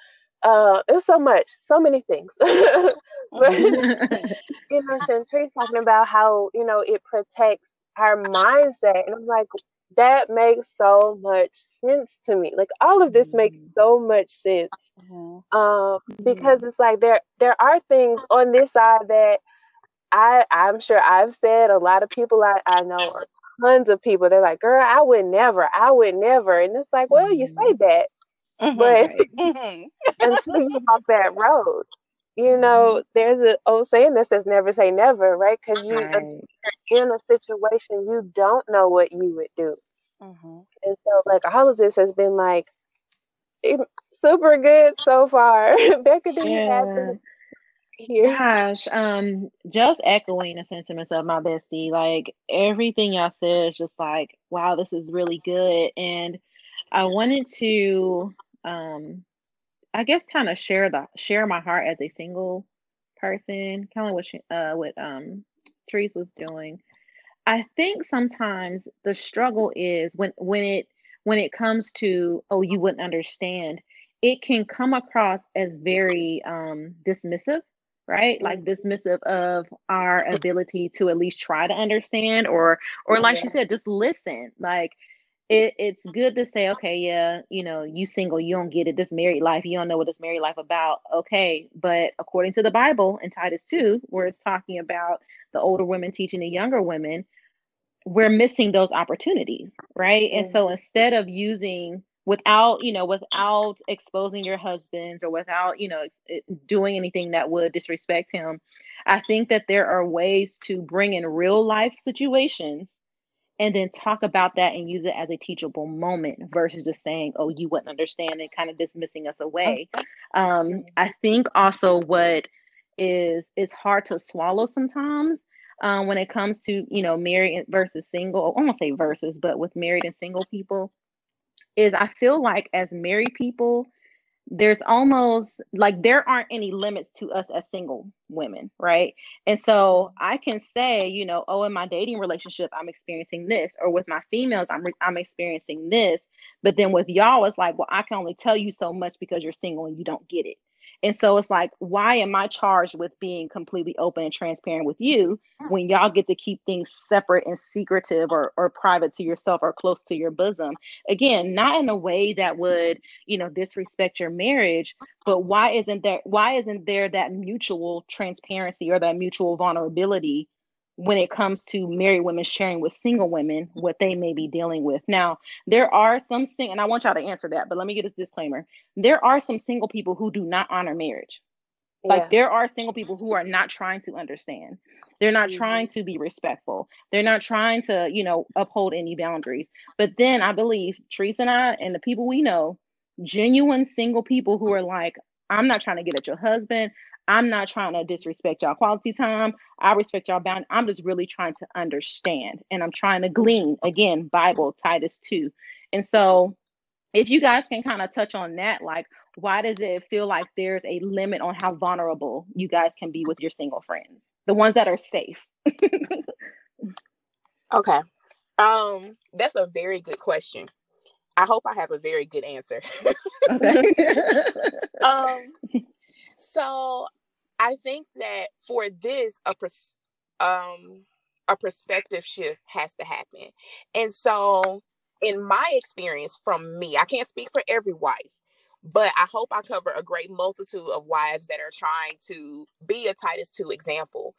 [SPEAKER 2] uh, it was so much, so many things. [LAUGHS] but [LAUGHS] you know, [LAUGHS] Shantrice talking about how you know it protects our mindset, and I'm like, that makes so much sense to me. Like all of this mm-hmm. makes so much sense, mm-hmm. um, because mm-hmm. it's like there there are things on this side that I I'm sure I've said. A lot of people I I know, tons of people. They're like, "Girl, I would never, I would never," and it's like, well, you say mm-hmm. that, Mm-hmm, but [LAUGHS] mm-hmm. until you walk that road, you know, mm-hmm. there's an old saying that says never say never, right? Because you right. in a situation you don't know what you would do. Mm-hmm. And so like all of this has been like super good so far. [LAUGHS] Becca, do you have
[SPEAKER 1] here? Gosh, um, just echoing the sentiments of my bestie. Like everything y'all said is just like, wow, this is really good. And I wanted to um I guess kind of share the share my heart as a single person, kind of what she, uh what um Therese was doing. I think sometimes the struggle is when when it when it comes to oh you wouldn't understand, it can come across as very um dismissive, right? Like dismissive of our ability to at least try to understand or or like yeah. she said, just listen. Like it, it's good to say, okay, yeah, you know, you single, you don't get it. This married life, you don't know what this married life about. Okay, but according to the Bible in Titus 2, where it's talking about the older women teaching the younger women, we're missing those opportunities, right? Mm-hmm. And so instead of using without, you know, without exposing your husbands or without, you know, doing anything that would disrespect him, I think that there are ways to bring in real life situations and then talk about that and use it as a teachable moment versus just saying, oh, you wouldn't understand and kind of dismissing us away. Um, I think also what is is hard to swallow sometimes um, when it comes to you know married versus single. I won't say versus, but with married and single people, is I feel like as married people, there's almost like there aren't any limits to us as single women, right? And so I can say, you know, oh, in my dating relationship, I'm experiencing this, or with my females, I'm re- I'm experiencing this. But then with y'all, it's like, well, I can only tell you so much because you're single and you don't get it. And so it's like, why am I charged with being completely open and transparent with you when y'all get to keep things separate and secretive or, or private to yourself or close to your bosom? Again, not in a way that would, you know, disrespect your marriage, but why isn't there why isn't there that mutual transparency or that mutual vulnerability when it comes to married women sharing with single women what they may be dealing with. Now, there are some sing and I want y'all to answer that, but let me get this disclaimer. There are some single people who do not honor marriage. Like yeah. there are single people who are not trying to understand. They're not mm-hmm. trying to be respectful. They're not trying to, you know, uphold any boundaries. But then I believe Teresa and I and the people we know, genuine single people who are like, I'm not trying to get at your husband. I'm not trying to disrespect y'all quality time. I respect y'all bound. I'm just really trying to understand and I'm trying to glean again, Bible, Titus 2. And so if you guys can kind of touch on that, like why does it feel like there's a limit on how vulnerable you guys can be with your single friends? The ones that are safe. [LAUGHS]
[SPEAKER 4] okay. Um, that's a very good question. I hope I have a very good answer. okay. [LAUGHS] um so I think that for this, a pers- um a perspective shift has to happen. And so in my experience from me, I can't speak for every wife, but I hope I cover a great multitude of wives that are trying to be a Titus 2 example.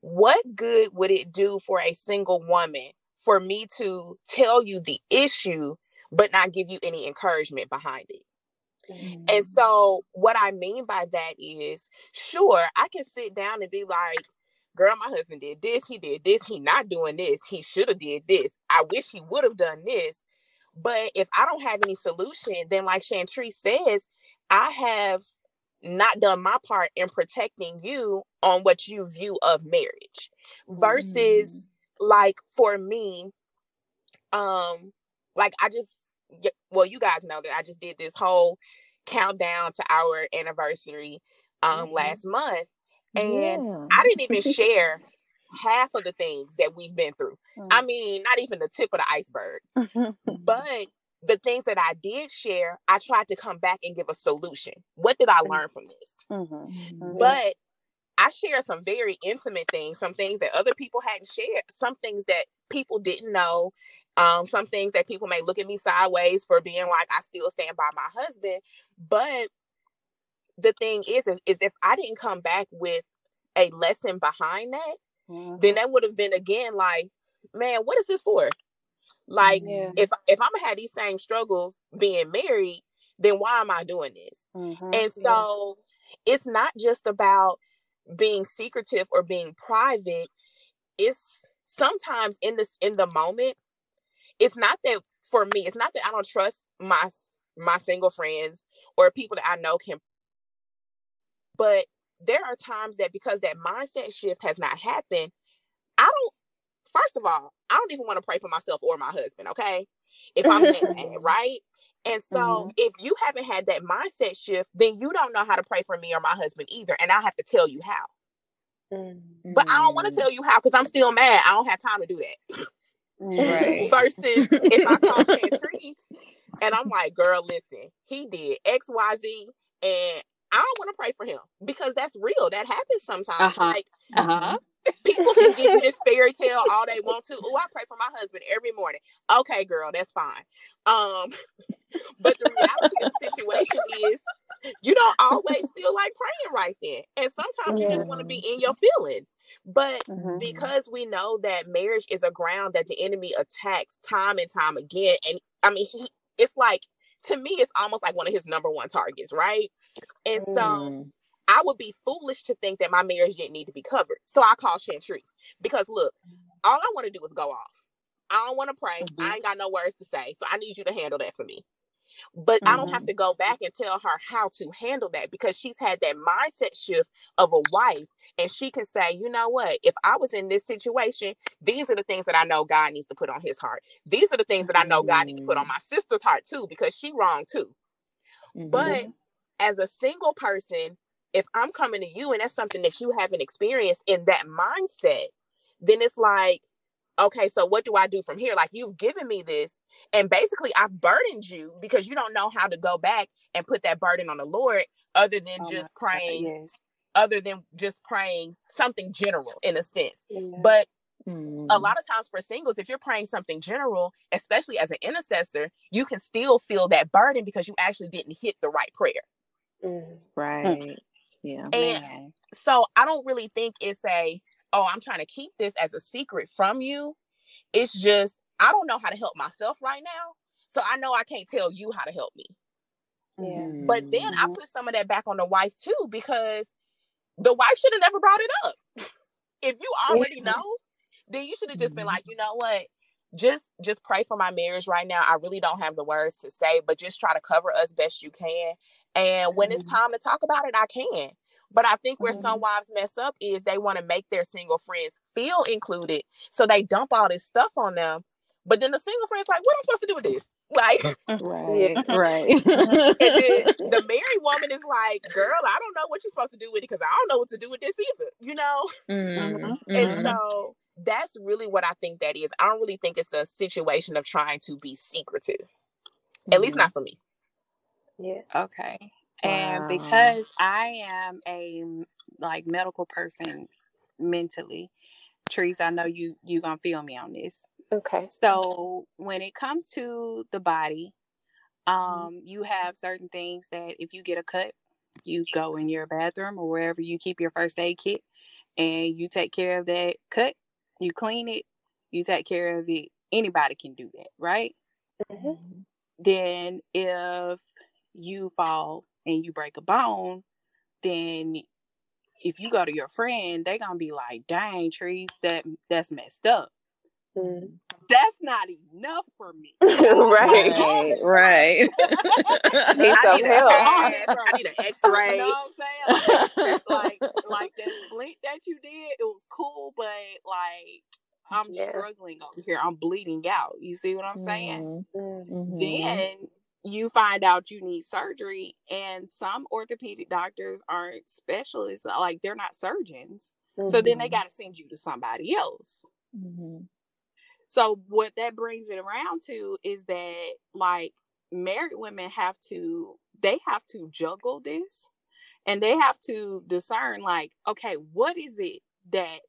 [SPEAKER 4] What good would it do for a single woman for me to tell you the issue, but not give you any encouragement behind it? Mm-hmm. And so, what I mean by that is, sure, I can sit down and be like, girl, my husband did this, he did this, he not doing this, he should have did this. I wish he would have done this. But if I don't have any solution, then like Chantree says, I have not done my part in protecting you on what you view of marriage versus mm. like for me um like i just well, you guys know that I just did this whole countdown to our anniversary um mm-hmm. last month. And yeah. I didn't even [LAUGHS] share half of the things that we've been through. Mm-hmm. I mean, not even the tip of the iceberg. but the things that I did share, I tried to come back and give a solution. What did I mm. learn from this? Mm-hmm. mm-hmm. But I share some very intimate things, some things that other people hadn't shared, some things that people didn't know, um, some things that people may look at me sideways for being like, I still stand by my husband. But the thing is, is, is if I didn't come back with a lesson behind that, mm-hmm. then that would have been again like, man, what is this for? Like, yeah. if if I'm gonna have these same struggles being married, then why am I doing this? Mm-hmm. And so yeah. it's not just about being secretive or being private it's sometimes in this in the moment it's not that for me it's not that i don't trust my my single friends or people that i know can but there are times that because that mindset shift has not happened i don't first of all i don't even want to pray for myself or my husband okay if i'm that [LAUGHS] right and so mm-hmm. if you haven't had that mindset shift, then you don't know how to pray for me or my husband either. And I have to tell you how. Mm-hmm. But I don't want to tell you how because I'm still mad. I don't have time to do that. [LAUGHS] Right. Versus if I call [LAUGHS] Chantrice and I'm like, girl, listen, he did X, Y, Z, and I don't want to pray for him because that's real. That happens sometimes. Uh-huh. Like, uh-huh. [LAUGHS] people can give you this fairy tale all they want to. Oh, I pray for my husband every morning. Okay, girl, that's fine. Um, [LAUGHS] but the reality of the situation is you don't always feel like praying right then. And sometimes you just want to be in your feelings. But mm-hmm. because we know that marriage is a ground that the enemy attacks time and time again, and I mean, he, it's like to me, it's almost like one of his number one targets, right? And so mm. I would be foolish to think that my marriage didn't need to be covered. So I call Chantrice because look, all I want to do is go off. I don't want to pray. Mm-hmm. I ain't got no words to say. So I need you to handle that for me. But mm-hmm. I don't have mm-hmm. to go back and tell her how to handle that because she's had that mindset shift of a wife. And she can say, you know what? If I was in this situation, these are the things that I know God needs to put on his heart. These are the things that I know God needs to put on mm-hmm. my sister's heart too, because she wrong too. Mm-hmm. But as a single person, if I'm coming to you and that's something that you haven't experienced in that mindset, then it's like, okay, so what do I do from here? Like you've given me this, and basically I've burdened you because you don't know how to go back and put that burden on the Lord other than oh just praying, God, yes. other than just praying something general in a sense. Yeah. But mm. a lot of times for singles, if you're praying something general, especially as an intercessor, you can still feel that burden because you actually didn't hit the right prayer.
[SPEAKER 1] Mm. Right.
[SPEAKER 2] Yeah.
[SPEAKER 4] And Man. so I don't really think it's a oh, I'm trying to keep this as a secret from you. It's just, I don't know how to help myself right now. So I know I can't tell you how to help me. Yeah. But then I mm-hmm. put some of that back on the wife too, because the wife should have never brought it up. [LAUGHS] if you already know, then you should have just been mm-hmm. like, you know what? Just just pray for my marriage right now. I really don't have the words to say, but just try to cover us best you can. And when it's mm-hmm. time to talk about it, I can. But I think where mm-hmm. some wives mess up is they want to make their single friends feel included. So they dump all this stuff on them. But then the single friend's like, what am I supposed to do with this? [LAUGHS] Like, [LAUGHS]
[SPEAKER 1] right, right. [LAUGHS] and
[SPEAKER 4] then the married woman is like, girl, I don't know what you're supposed to do with it because I don't know what to do with this either, you know? Mm-hmm. And mm-hmm. so that's really what I think that is. I don't really think it's a situation of trying to be secretive, at least mm-hmm. not for me.
[SPEAKER 2] Yeah.
[SPEAKER 3] Okay. And because I am a like medical person mentally, Teresa, I know you you gonna feel me on this.
[SPEAKER 2] Okay.
[SPEAKER 3] So when it comes to the body, mm-hmm. um, mm-hmm. you have certain things that if you get a cut, you go in your bathroom or wherever you keep your first aid kit, and you take care of that cut. You clean it. You take care of it. Anybody can do that, right? Mm-hmm. Then if you fall and you break a bone, then if you go to your friend, they're gonna be like, "Dang, trees, that that's messed up." Mm. That's not enough for me. [LAUGHS]
[SPEAKER 1] right, [LAUGHS] right.
[SPEAKER 4] I need [LAUGHS] some help. I need an X-ray.
[SPEAKER 3] You know what I'm saying? Like, like, like that splint that you did, it was cool, but like I'm yeah. struggling over here. I'm bleeding out. You see what I'm saying? Mm-hmm. Then you find out you need surgery and some orthopedic doctors aren't specialists like they're not surgeons mm-hmm. so then they mm-hmm. got to send you to somebody else mm-hmm. so what that brings it around to is that like married women have to they have to juggle this and they have to discern like okay what is it that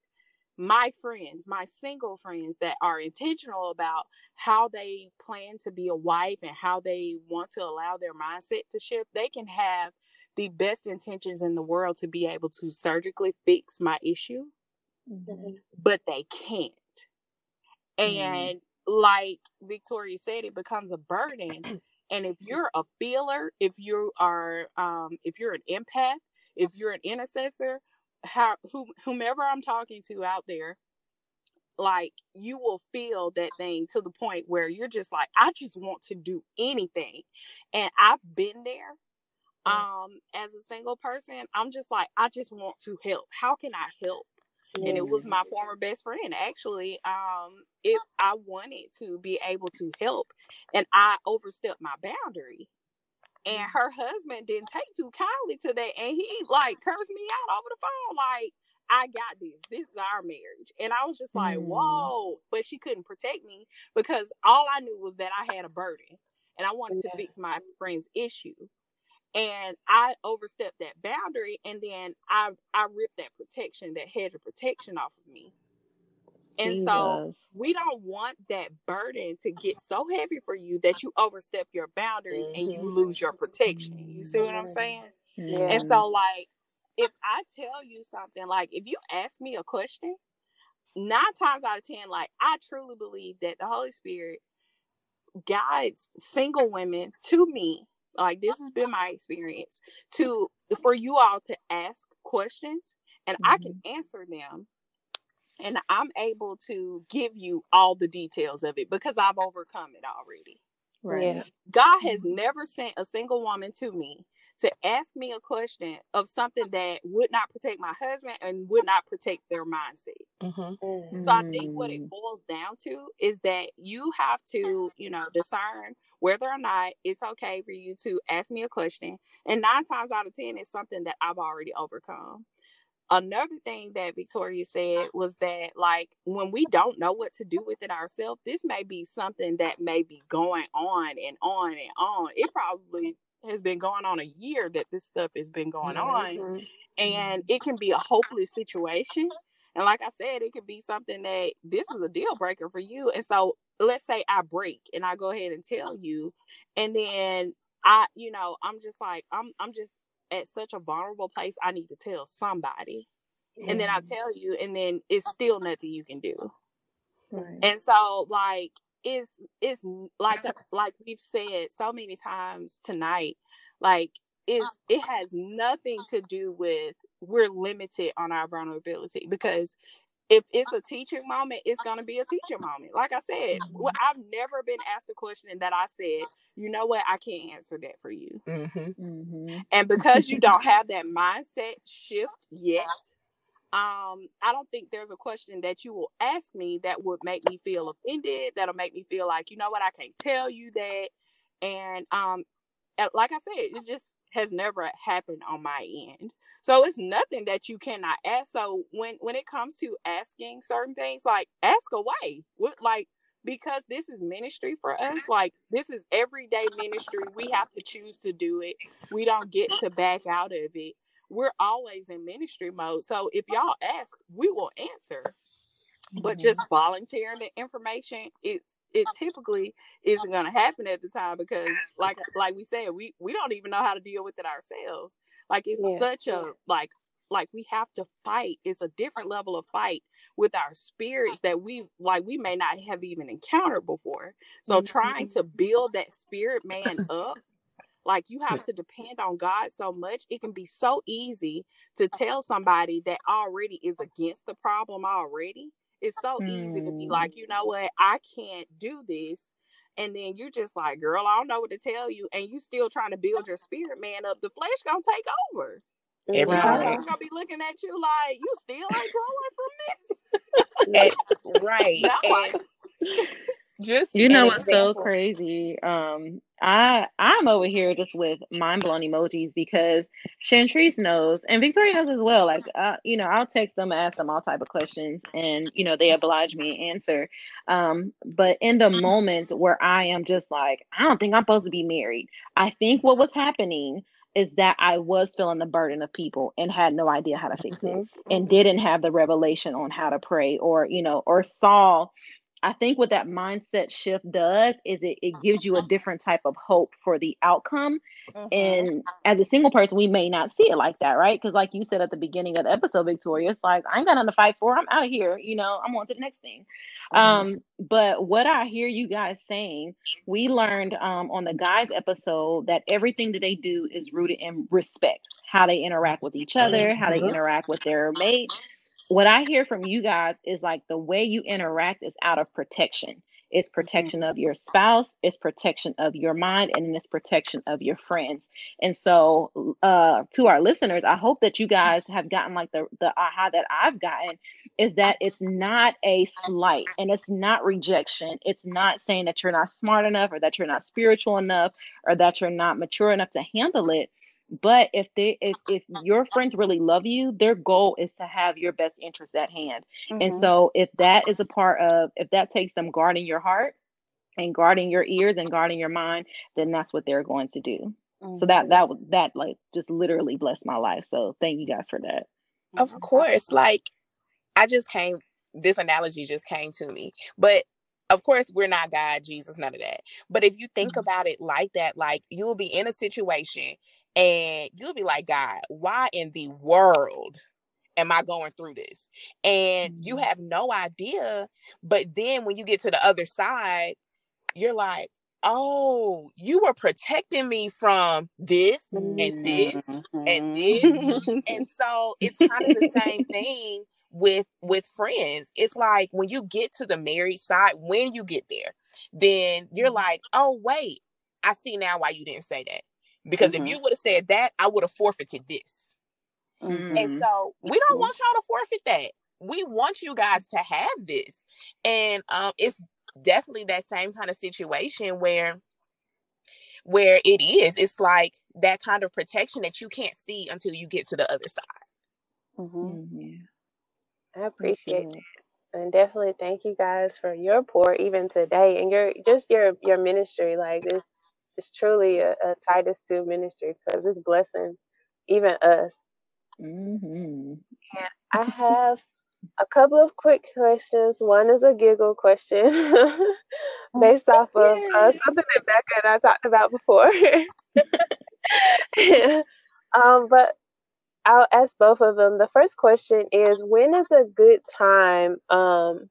[SPEAKER 3] my friends, my single friends that are intentional about how they plan to be a wife and how they want to allow their mindset to shift, they can have the best intentions in the world to be able to surgically fix my issue, mm-hmm. but they can't. Mm-hmm. And like Victoria said, it becomes a burden. And if you're a feeler, if you are, um, if you're an empath, if you're an intercessor, how whomever I'm talking to out there, like you will feel that thing to the point where you're just like, I just want to do anything. And I've been there. Um, as a single person, I'm just like, I just want to help. How can I help? and it was my former best friend actually um if i wanted to be able to help and i overstepped my boundary and her husband didn't take too kindly to that. And he like cursed me out over the phone. Like, I got this. This is our marriage. And I was just like, mm. whoa. But she couldn't protect me because all I knew was that I had a burden and I wanted yeah. to fix my friend's issue. And I overstepped that boundary and then I I ripped that protection, that hedge of protection off of me. And Jesus. so we don't want that burden to get so heavy for you that you overstep your boundaries mm-hmm. and you mm-hmm. lose your protection. You see what I'm saying? Yeah. And so like if I tell you something, like if you ask me a question, nine times out of ten, like I truly believe that the Holy Spirit guides single women to me. Like this has been my experience to for you all to ask questions and mm-hmm. I can mm-hmm. answer them and I'm able to give you all the details of it because I've overcome it already. Right. Yeah. God has mm-hmm. never sent a single woman to me to ask me a question of something that would not protect my husband and would not protect their mindset. Mm-hmm. So I think what it mm. boils down to is that you have to, you know, discern whether or not it's okay for you to ask me a question. And nine times out of 10, it's something that I've already overcome. Another thing that Victoria said was that, like, when we don't know what to do with it ourselves, this may be something that may be going on and on and on. It probably has been going on a year that this stuff has been going mm-hmm. on. And it can be a hopeless situation. And like I said, it could be something that this is a deal breaker for you. And so let's say I break and I go ahead and tell you, and then I, you know, I'm just like, I'm I'm just at such a vulnerable place. I need to tell somebody. Mm-hmm. And then I tell you, and then it's still nothing you can do. Right. And so like is is like like we've said so many times tonight like is it has nothing to do with we're limited on our vulnerability because if it's a teaching moment, it's going to be a teaching moment. Like I said, well. I've never been asked a question that I said, you know what, I can't answer that for you. Mm-hmm. Mm-hmm. And because you don't have that mindset shift yet, um i don't think there's a question that you will ask me that would make me feel offended that'll make me feel like you know what i can't tell you that and um like i said it just has never happened on my end so it's nothing that you cannot ask. So when when it comes to asking certain things like ask away. What like because this is ministry for us like this is everyday ministry. We have to choose to do it. We don't get to back out of it. We're always in ministry mode. So if y'all ask, we will answer. But mm-hmm. just volunteering the information, it's it typically isn't going to happen at the time because, like like we said, we we don't even know how to deal with it ourselves. Like it's yeah. such a like like we have to fight. It's a different level of fight with our spirits that we like we may not have even encountered before. So mm-hmm. trying to build that spirit man up like you have to depend on God so much. It can be so easy to tell somebody that already is against the problem already. It's so mm. easy to be mm. like, you know what, I can't do this. And then you're just like, girl, I don't know what to tell you. And you still trying to build your spirit man up. The flesh gonna take over. Every right. time gonna be looking at you like you still ain't growing
[SPEAKER 4] from this. [LAUGHS] right. and,
[SPEAKER 1] just you know what's example. so crazy um i i'm over here just with mind blown emojis because chantrice knows and victoria knows as well like uh, you know i'll text them ask them all type of questions and you know they oblige me and answer um but in the moments where i am just like i don't think i'm supposed to be married i think what was happening is that I was feeling the burden of people and had no idea how to fix it mm-hmm. and mm-hmm. didn't have the revelation on how to pray or you know or saw I think what that mindset shift does is it, it gives you a different type of hope for the outcome. Mm-hmm. And as a single person, we may not see it like that, right? Because, like you said at the beginning of the episode, Victoria, it's like, I ain't got nothing to fight for. I'm out of here, you know, I'm on to the next thing. Mm-hmm. Um, but what I hear you guys saying, we learned um, on the guys episode that everything that they do is rooted in respect, how they interact with each other, how they mm-hmm. interact with their mate what I hear from you guys is like the way you interact is out of protection. It's mm-hmm. protection of your spouse, it's protection of your mind, and it's protection of your friends. And so, uh, to our listeners, I hope that you guys have gotten like the the aha that I've gotten is that it's not a slight and it's not rejection. It's not saying that you're not smart enough or that you're not spiritual enough or that you're not mature enough to handle it But if they if if your friends really love you, their goal is to have your best interest at hand. Mm-hmm. And so if that is a part of if that takes them guarding your heart and guarding your ears and guarding your mind, then that's what they're going to do. Mm-hmm. So that that that like just literally blessed my life. So thank you guys for that.
[SPEAKER 4] Of course, like I just came this analogy just came to me. But of course, we're not God, Jesus, none of that. But if you think mm-hmm. about it like that, like you'll be in a situation and you'll be like, God, why in the world am I going through this? And mm-hmm. you have no idea. But then when you get to the other side, you're like, oh, you were protecting me from this and this mm-hmm. and this. and so it's [LAUGHS] kind of the same thing with with friends it's like when you get to the married side when you get there then you're mm-hmm. like oh wait i see now why you didn't say that because mm-hmm. if you would have said that i would have forfeited this mm-hmm. and so we don't want y'all to forfeit that we want you guys to have this and um it's definitely that same kind of situation where where it is it's like that kind of protection that you can't see until you get to the other side
[SPEAKER 2] mm-hmm. mm-hmm. I appreciate it. And definitely thank you guys for your pour even today and your just your your ministry. Like this is truly a, a Titus 2 ministry because it's blessing even us. Mm-hmm. And I have a couple of quick questions. One is a giggle question [LAUGHS] based off of uh, something that Becca and I talked about before. [LAUGHS] um, but I'll ask both of them. The first question is when is a good time? Um,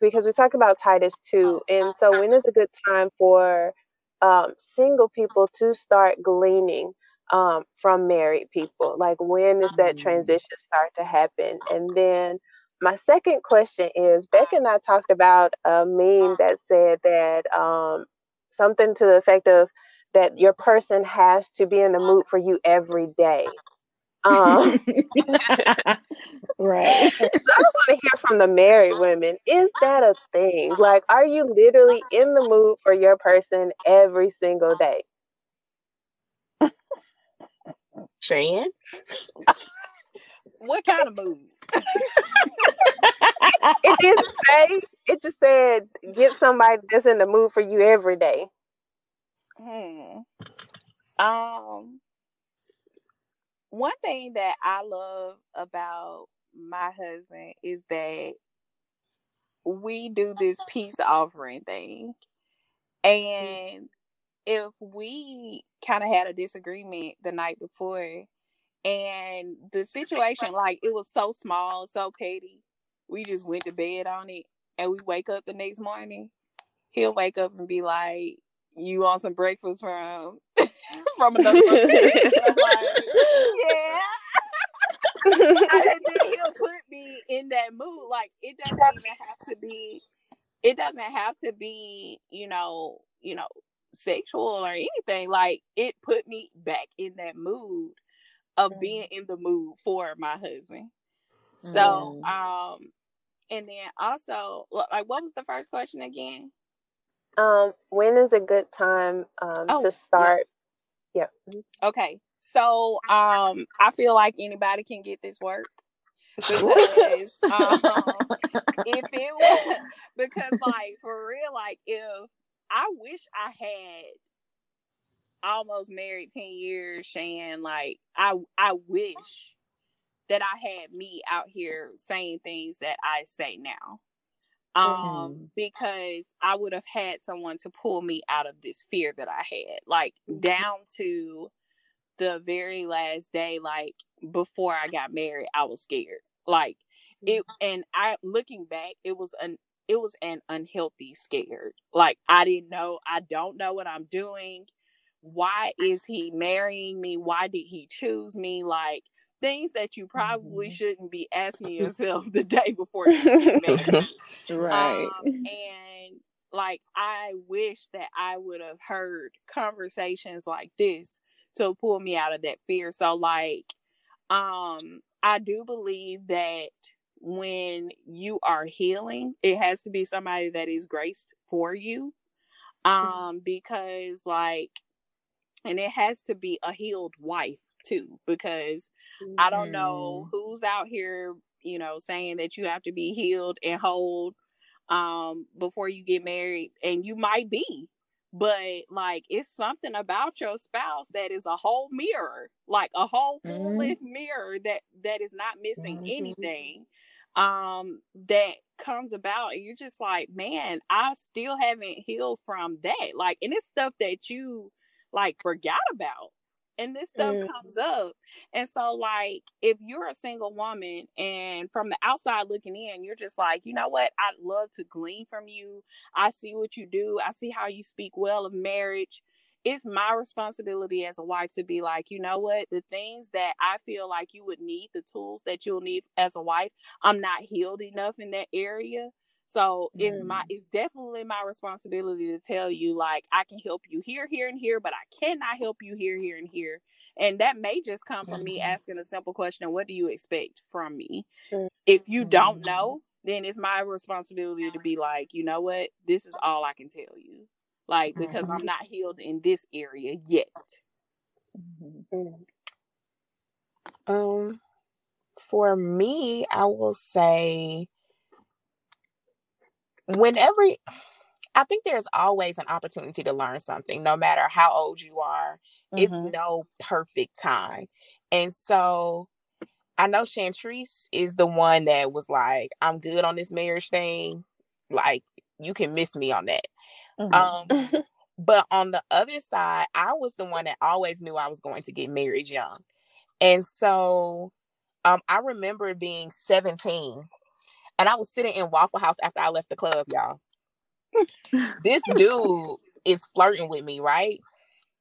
[SPEAKER 2] because we talk about Titus 2, and so when is a good time for um, single people to start gleaning um, from married people? Like when does that mm. transition start to happen? And then my second question is Beck and I talked about a meme that said that um, something to the effect of that your person has to be in the mood for you every day. Um, [LAUGHS] right. [LAUGHS] So I just want to hear from the married women. Is that a thing? Like, are you literally in the mood for your person every single day?
[SPEAKER 4] Shan?
[SPEAKER 3] what kind of mood? [LAUGHS]
[SPEAKER 2] it didn't say. It just said get somebody that's in the mood for you every day.
[SPEAKER 3] Hmm. Um one thing that I love about my husband is that we do this peace offering thing. And if we kind of had a disagreement the night before and the situation like it was so small, so petty, we just went to bed on it and we wake up the next morning, he'll wake up and be like, you want some breakfast from [LAUGHS] from another [LAUGHS] yeah. [LAUGHS] then he'll put me in that mood. Like it doesn't even have to be it doesn't have to be, you know, you know, sexual or anything. Like it put me back in that mood of being in the mood for my husband. So, mm. um, and then also, like, what was the first question again?
[SPEAKER 2] Um, when is a good time um, oh, to start? Yeah.
[SPEAKER 3] yeah. Mm-hmm. Okay. So um, I feel like anybody can get this work [LAUGHS] because [LAUGHS] um, if it was [LAUGHS] because like for real, like if I wish I had almost married 10 years, Shan, like I I wish that I had me out here saying things that I say now um mm-hmm. because i would have had someone to pull me out of this fear that i had like mm-hmm. down to the very last day like before i got married i was scared like it mm-hmm. and i looking back it was an it was an unhealthy scared like i didn't know i don't know what i'm doing why is he marrying me why did he choose me like things that you probably mm-hmm. shouldn't be asking [LAUGHS] yourself the day before you get [LAUGHS] right. Um, and like I wish that I would have heard conversations like this to pull me out of that fear. So like um I do believe that when you are healing, it has to be somebody that is graced for you. Mm-hmm. Um because like and it has to be a healed wife too because mm-hmm. i don't know mm-hmm. who's out here you know saying that you have to be healed and whole um before you get married and you might be but like it's something about your spouse that is a whole mirror like a whole full mm-hmm. length mirror that that is not missing mm-hmm. anything um that comes about and you're just like man i still haven't healed from that like and it's stuff that you like forgot about and this stuff mm. comes up. And so like if you're a single woman and from the outside looking in you're just like you know what? I'd love to glean from you. I see what you do. I see how you speak well of marriage. It's my responsibility as a wife to be like, you know what, the things that I feel like you would need, the tools that you'll need as a wife, I'm not healed enough in that area. So mm. it's my it's definitely my responsibility to tell you like I can help you here, here, and here, but I cannot help you here, here, and here. And that may just come from mm-hmm. me asking a simple question, what do you expect from me? Mm-hmm. If you don't mm-hmm. know, then it's my responsibility to be like, you know what, this is all I can tell you like because mm-hmm. I'm not healed in this area yet.
[SPEAKER 4] Mm-hmm. Um, for me, I will say, whenever I think there's always an opportunity to learn something, no matter how old you are. Mm-hmm. It's no perfect time, and so I know Chantrice is the one that was like, "I'm good on this marriage thing." Like you can miss me on that. Mm-hmm. Um, [LAUGHS] but on the other side, I was the one that always knew I was going to get married young. And so um, I remember being 17 and I was sitting in Waffle House after I left the club, y'all. [LAUGHS] this dude is flirting with me, right?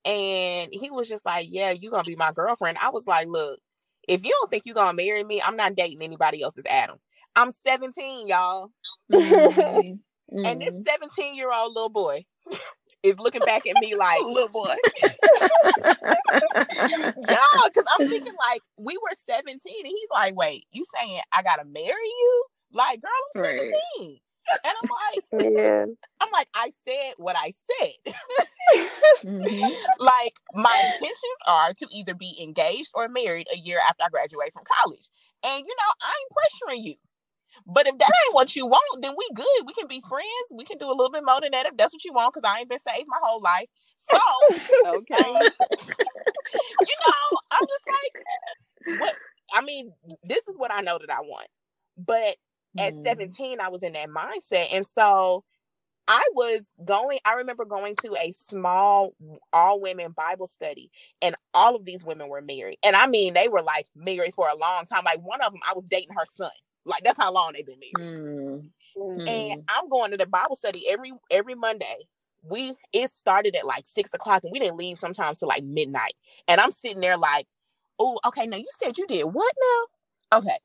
[SPEAKER 4] And he was just like, Yeah, you're gonna be my girlfriend. I was like, Look, if you don't think you're gonna marry me, I'm not dating anybody else's Adam. I'm 17, y'all. Mm-hmm. And this mm-hmm. 17 year old little boy [LAUGHS] is looking back at me like, [LAUGHS] little boy. yeah, because I'm thinking like we were 17 and he's like, wait, you saying I gotta marry you? Like, girl, I'm 17. Right. And I'm like, [LAUGHS] yeah. I'm like, I said what I said. [LAUGHS] mm-hmm. Like, my intentions are to either be engaged or married a year after I graduate from college. And you know, I ain't pressuring you. But if that ain't what you want, then we good. We can be friends. We can do a little bit more than that if that's what you want, because I ain't been saved my whole life. So [LAUGHS] okay. Um, you know, I'm just like, what I mean, this is what I know that I want. But at mm. 17, I was in that mindset. And so I was going, I remember going to a small all women Bible study, and all of these women were married. And I mean, they were like married for a long time. Like one of them, I was dating her son. Like that's how long they've been married. Mm. And I'm going to the Bible study every every Monday. We it started at like six o'clock and we didn't leave sometimes till like midnight. And I'm sitting there like, oh, okay, now you said you did what now? Okay.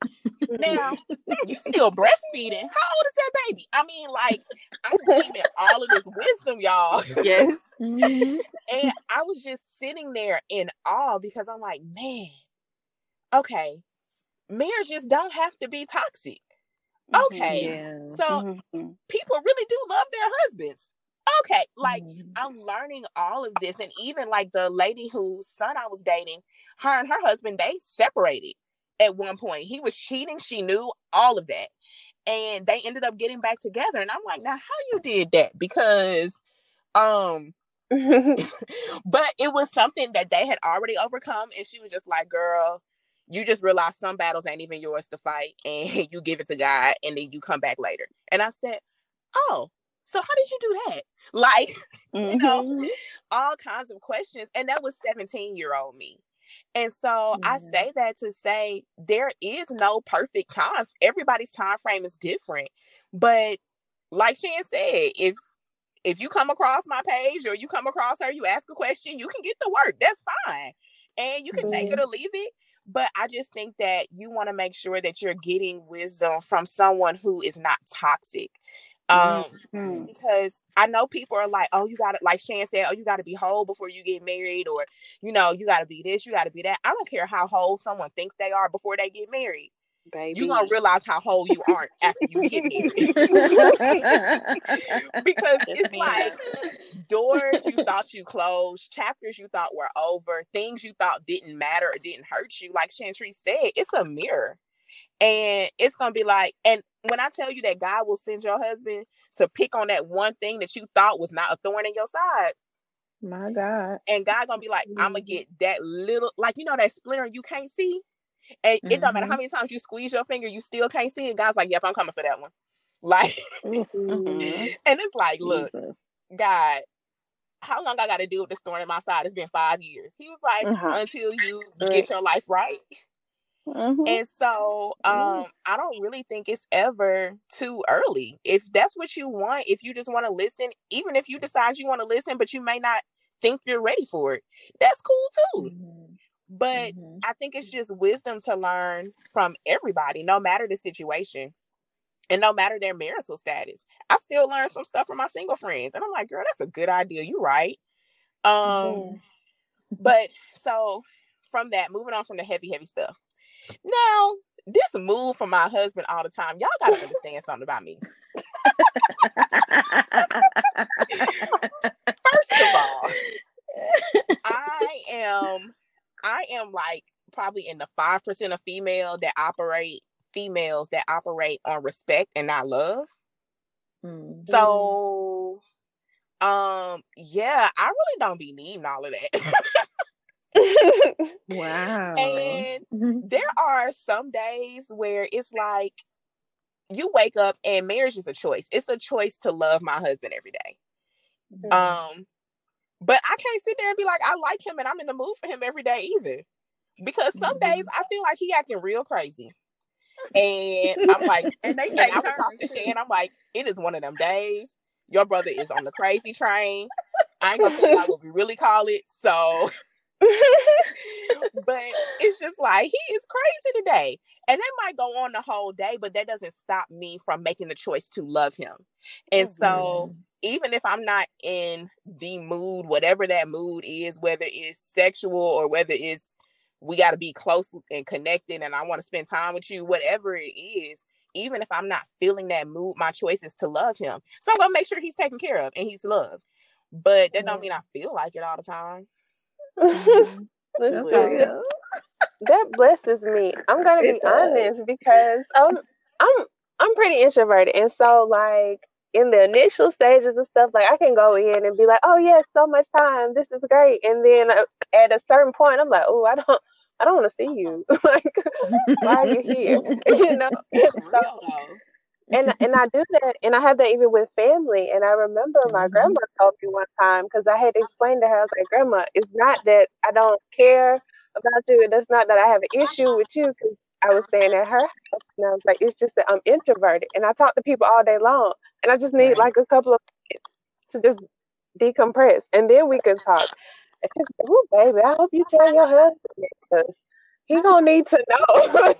[SPEAKER 4] now [LAUGHS] you still breastfeeding. How old is that baby? I mean, like, I'm gleaming all of this wisdom, y'all. [LAUGHS]
[SPEAKER 3] Yes. [LAUGHS] Mm-hmm.
[SPEAKER 4] and I was just sitting there in awe because I'm like, man, okay, marriages don't have to be toxic. Mm-hmm, okay. Yeah. So mm-hmm. people really do love their husbands. Okay. Like mm-hmm. I'm learning all of this. And even like the lady whose son I was dating, her and her husband, they separated at one point. He was cheating. She knew all of that. And they ended up getting back together. And I'm like, now how you did that? Because um [LAUGHS] [LAUGHS] but it was something that they had already overcome. And she was just like, girl, you just realize some battles ain't even yours to fight [LAUGHS] and you give it to God and then you come back later. And I said, Oh, so how did you do that? Like, mm-hmm. you know, mm-hmm. all kinds of questions. And that was 17 year old me. And so. I say that to say there is no perfect time. Everybody's time frame is different. But like Shan said, if if you come across my page or you come across her, you ask a question, you can get the work. That's fine. And you can take it or leave it. But I just think that you want to make sure that you're getting wisdom from someone who is not toxic. Um, mm-hmm. because I know people are like, oh, you gotta like Shan said, oh, you gotta be whole before you get married, or you know, you gotta be this, you gotta be that. I don't care how whole someone thinks they are before they get married. Baby. You're gonna realize how whole you aren't after you get married. [LAUGHS] [LAUGHS] because it's like doors you thought you closed, chapters you thought were over, things you thought didn't matter or didn't hurt you. Like Chantry said, it's a mirror. And it's gonna be like, and when I tell you that God will send your husband to pick on that one thing that you thought was not a thorn in your side.
[SPEAKER 1] My God.
[SPEAKER 4] And God gonna be like, I'm gonna get that little, like you know, that splinter you can't see. And mm-hmm. it don't matter how many times you squeeze your finger, you still can't see it. God's like, Yep, I'm coming for that one. [LAUGHS] Like, mm-hmm. and it's like, look, Jesus. God, how long I got to deal with this thorn in my side? It's been five years. He was like, uh-huh. until you get your life right. Mm-hmm. And so um, I don't really think it's ever too early. If that's what you want, if you just want to listen, even if you decide you want to listen, but you may not think you're ready for it, that's cool too. Mm-hmm. But mm-hmm. I think it's just wisdom to learn from everybody, no matter the situation and no matter their marital status. I still learn some stuff from my single friends. And I'm like, girl, that's a good idea. You right. Um, but so from that, moving on from the heavy, heavy stuff. Now, this move from my husband all the time, y'all gotta understand something about me. First of all, I am I am like probably in the five percent of female that operate females that operate on respect and not love. Mm-hmm. So um yeah, I really don't be needing all of
[SPEAKER 1] that. [LAUGHS] wow.
[SPEAKER 4] And [LAUGHS] there are some days where it's like you wake up and marriage is a choice. It's a choice to love my husband every day. Mm-hmm. Um but I can't sit there and be like, I like him and I'm in the mood for him every day either. Because some days mm-hmm. I feel like he acting real crazy. [LAUGHS] And I'm like, and they and I would talk to Shan. I'm like, it is one of them days. Your brother is on the crazy train. I ain't gonna tell you [LAUGHS] what we really call it. So [LAUGHS] but it's just like he is crazy today. And that might go on the whole day, but that doesn't stop me from making the choice to love him. And mm-hmm. so even if I'm not in the mood, whatever that mood is, whether it's sexual or whether it's we got to be close and connected and I want to spend time with you, whatever it is, even if I'm not feeling that mood, my choice is to love him. So I'm gonna make sure he's taken care of and he's loved. But that don't mean I feel like it all the time.
[SPEAKER 2] Mm-hmm. [LAUGHS] that blesses me. I'm gonna be honest because um I'm I'm pretty introverted and so like in the initial stages and stuff, like I can go in and be like, "Oh yes, so much time. This is great," and then uh, at a certain point, I'm like, "Oh, I don't, I don't want to see you. [LAUGHS] like, why are you here? [LAUGHS] you know?" So, and and I do that, and I have that even with family. And I remember my mm-hmm. grandma told me one time because I had explained to her, I was like, "Grandma, it's not that I don't care about you, and it's not that I have an issue with you because I was staying at her house, and I was like, it's just that I'm introverted, and I talk to people all day long, and I just need like a couple of minutes to just decompress, and then we can talk. And she's like, "Oh, baby, I hope you tell your husband he gonna need to know. [LAUGHS]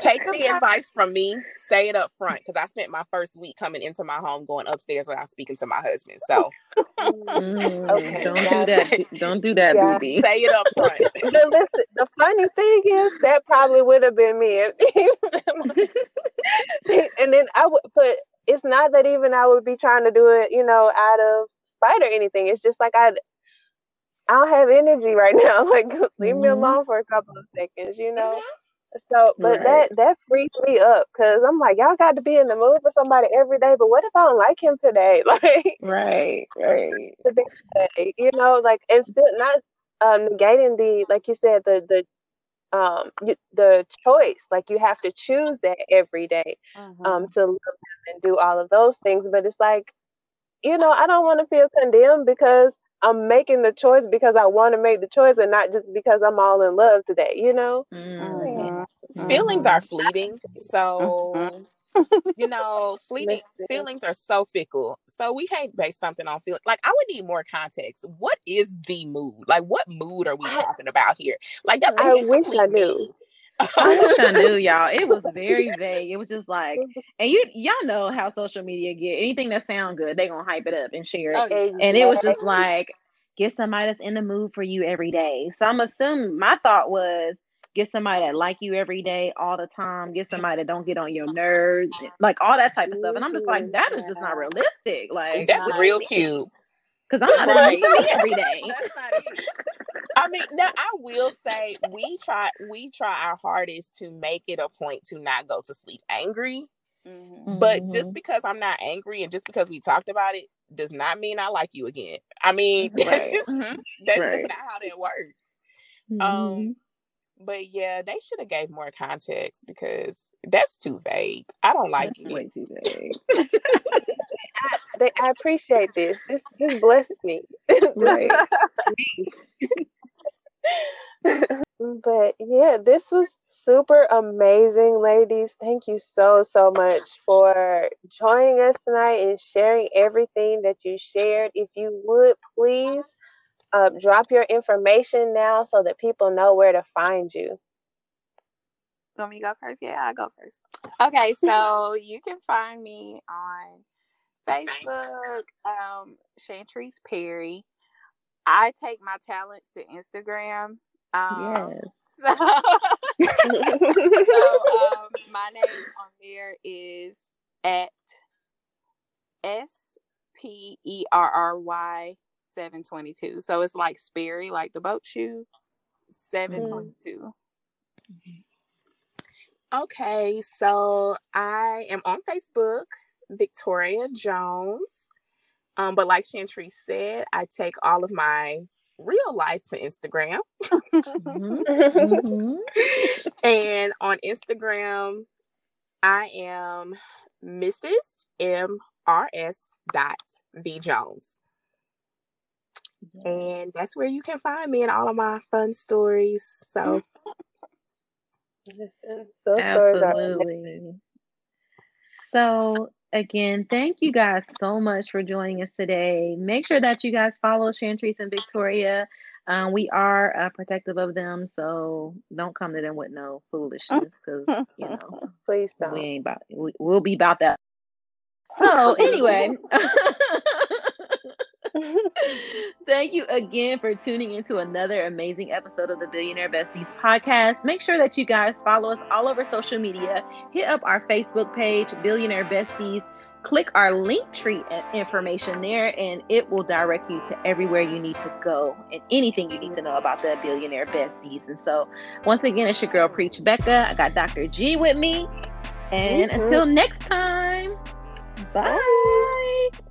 [SPEAKER 4] Take the advice from me. Say it up front because I spent my first week coming into my home, going upstairs without speaking to my husband. So
[SPEAKER 1] mm, okay, don't do that. Don't do that, yeah.
[SPEAKER 4] Say it up front. [LAUGHS]
[SPEAKER 2] listen, the funny thing is that probably would have been me, [LAUGHS] and then I would. But it's not that even I would be trying to do it, you know, out of spite or anything. It's just like I I don't have energy right now. [LAUGHS] Like leave mm-hmm. me alone for a couple of seconds, you know. Mm-hmm. So, but right. that that frees me up because I'm like, y'all got to be in the mood for somebody every day. But what if I don't like him today? [LAUGHS] Like,
[SPEAKER 1] right, right.
[SPEAKER 2] Today, you know, like it's still not um, negating the like you said the the um the choice. Like you have to choose that every day mm-hmm. um to love him and do all of those things. But it's like, you know, I don't want to feel condemned because I'm making the choice because I want to make the choice and not just because I'm all in love today, you know?
[SPEAKER 4] Mm-hmm. Feelings are fleeting. So, mm-hmm. you know, fleeting [LAUGHS] feelings are so fickle. So we can't base something on feeling. Like, I would need more context. What is the mood? Like, what mood are we talking about here? Like, that's
[SPEAKER 2] I wish I knew.
[SPEAKER 1] I [LAUGHS] wish I knew y'all. It was very vague. It was just like, and you y'all know how social media get. Anything that sound good, they gonna hype it up and share it. Oh, okay. And it was just like, get somebody that's in the mood for you every day. So I'm assuming my thought was get somebody that like you every day, all the time, get somebody that don't get on your nerves, like all that type of stuff. And I'm just like, that is just not realistic. Like
[SPEAKER 4] that's real cute.
[SPEAKER 1] Because I'm not right. me every day. [LAUGHS]
[SPEAKER 4] I mean, now I will say we try we try our hardest to make it a point to not go to sleep angry. Mm-hmm. But just mm-hmm. because I'm not angry and just because we talked about it does not mean I like you again. I mean, [LAUGHS] that's right. just mm-hmm. that's right. just not how that works. Um, mm-hmm. Um, but yeah, they should have gave more context because that's too vague. I don't like that's it. Way too vague. [LAUGHS]
[SPEAKER 2] I, they, I appreciate this. This this blesses me. [LAUGHS] Right. But yeah, this was super amazing, ladies. Thank you so, so much for joining us tonight and sharing everything that you shared. If you would please uh, drop your information now so that people know where to find you.
[SPEAKER 3] Want me to go first? Yeah, I'll go first. Okay, so [LAUGHS] you can find me on Facebook, um, Chantrice Perry. I take my talents to Instagram. Um, yes. [LAUGHS] So, [LAUGHS] so um, my name on there is at S P E R R Y 722. So it's like Sperry, like the boat shoe, 722.
[SPEAKER 4] Mm-hmm. Okay, so I am on Facebook, Victoria Jones. Um, but like Chantrice said, I take all of my real life to Instagram. mm-hmm. [LAUGHS] Mm-hmm. and on Instagram, I am Mrs. MRS dot V Jones. And that's where you can find me and all of my fun stories. So [LAUGHS]
[SPEAKER 1] Absolutely. So again, thank you guys so much for joining us today. Make sure that you guys follow Chantrice and Victoria. Um, we are uh, protective of them, so don't come to them with no foolishness because you know, [LAUGHS]
[SPEAKER 2] please don't.
[SPEAKER 1] We ain't about. We, we'll be about that. So [LAUGHS] anyway. [LAUGHS] [LAUGHS] Thank you again for tuning into another amazing episode of the Billionaire Besties podcast. Make sure that you guys follow us all over social media. Hit up our Facebook page, Billionaire Besties. Click our Linktree information there, and it will direct you to everywhere you need to go and anything you need to know about the Billionaire Besties. And so, once again, it's your girl Preach Becca. I got Dr. G with me. And mm-hmm. until next time, bye. bye.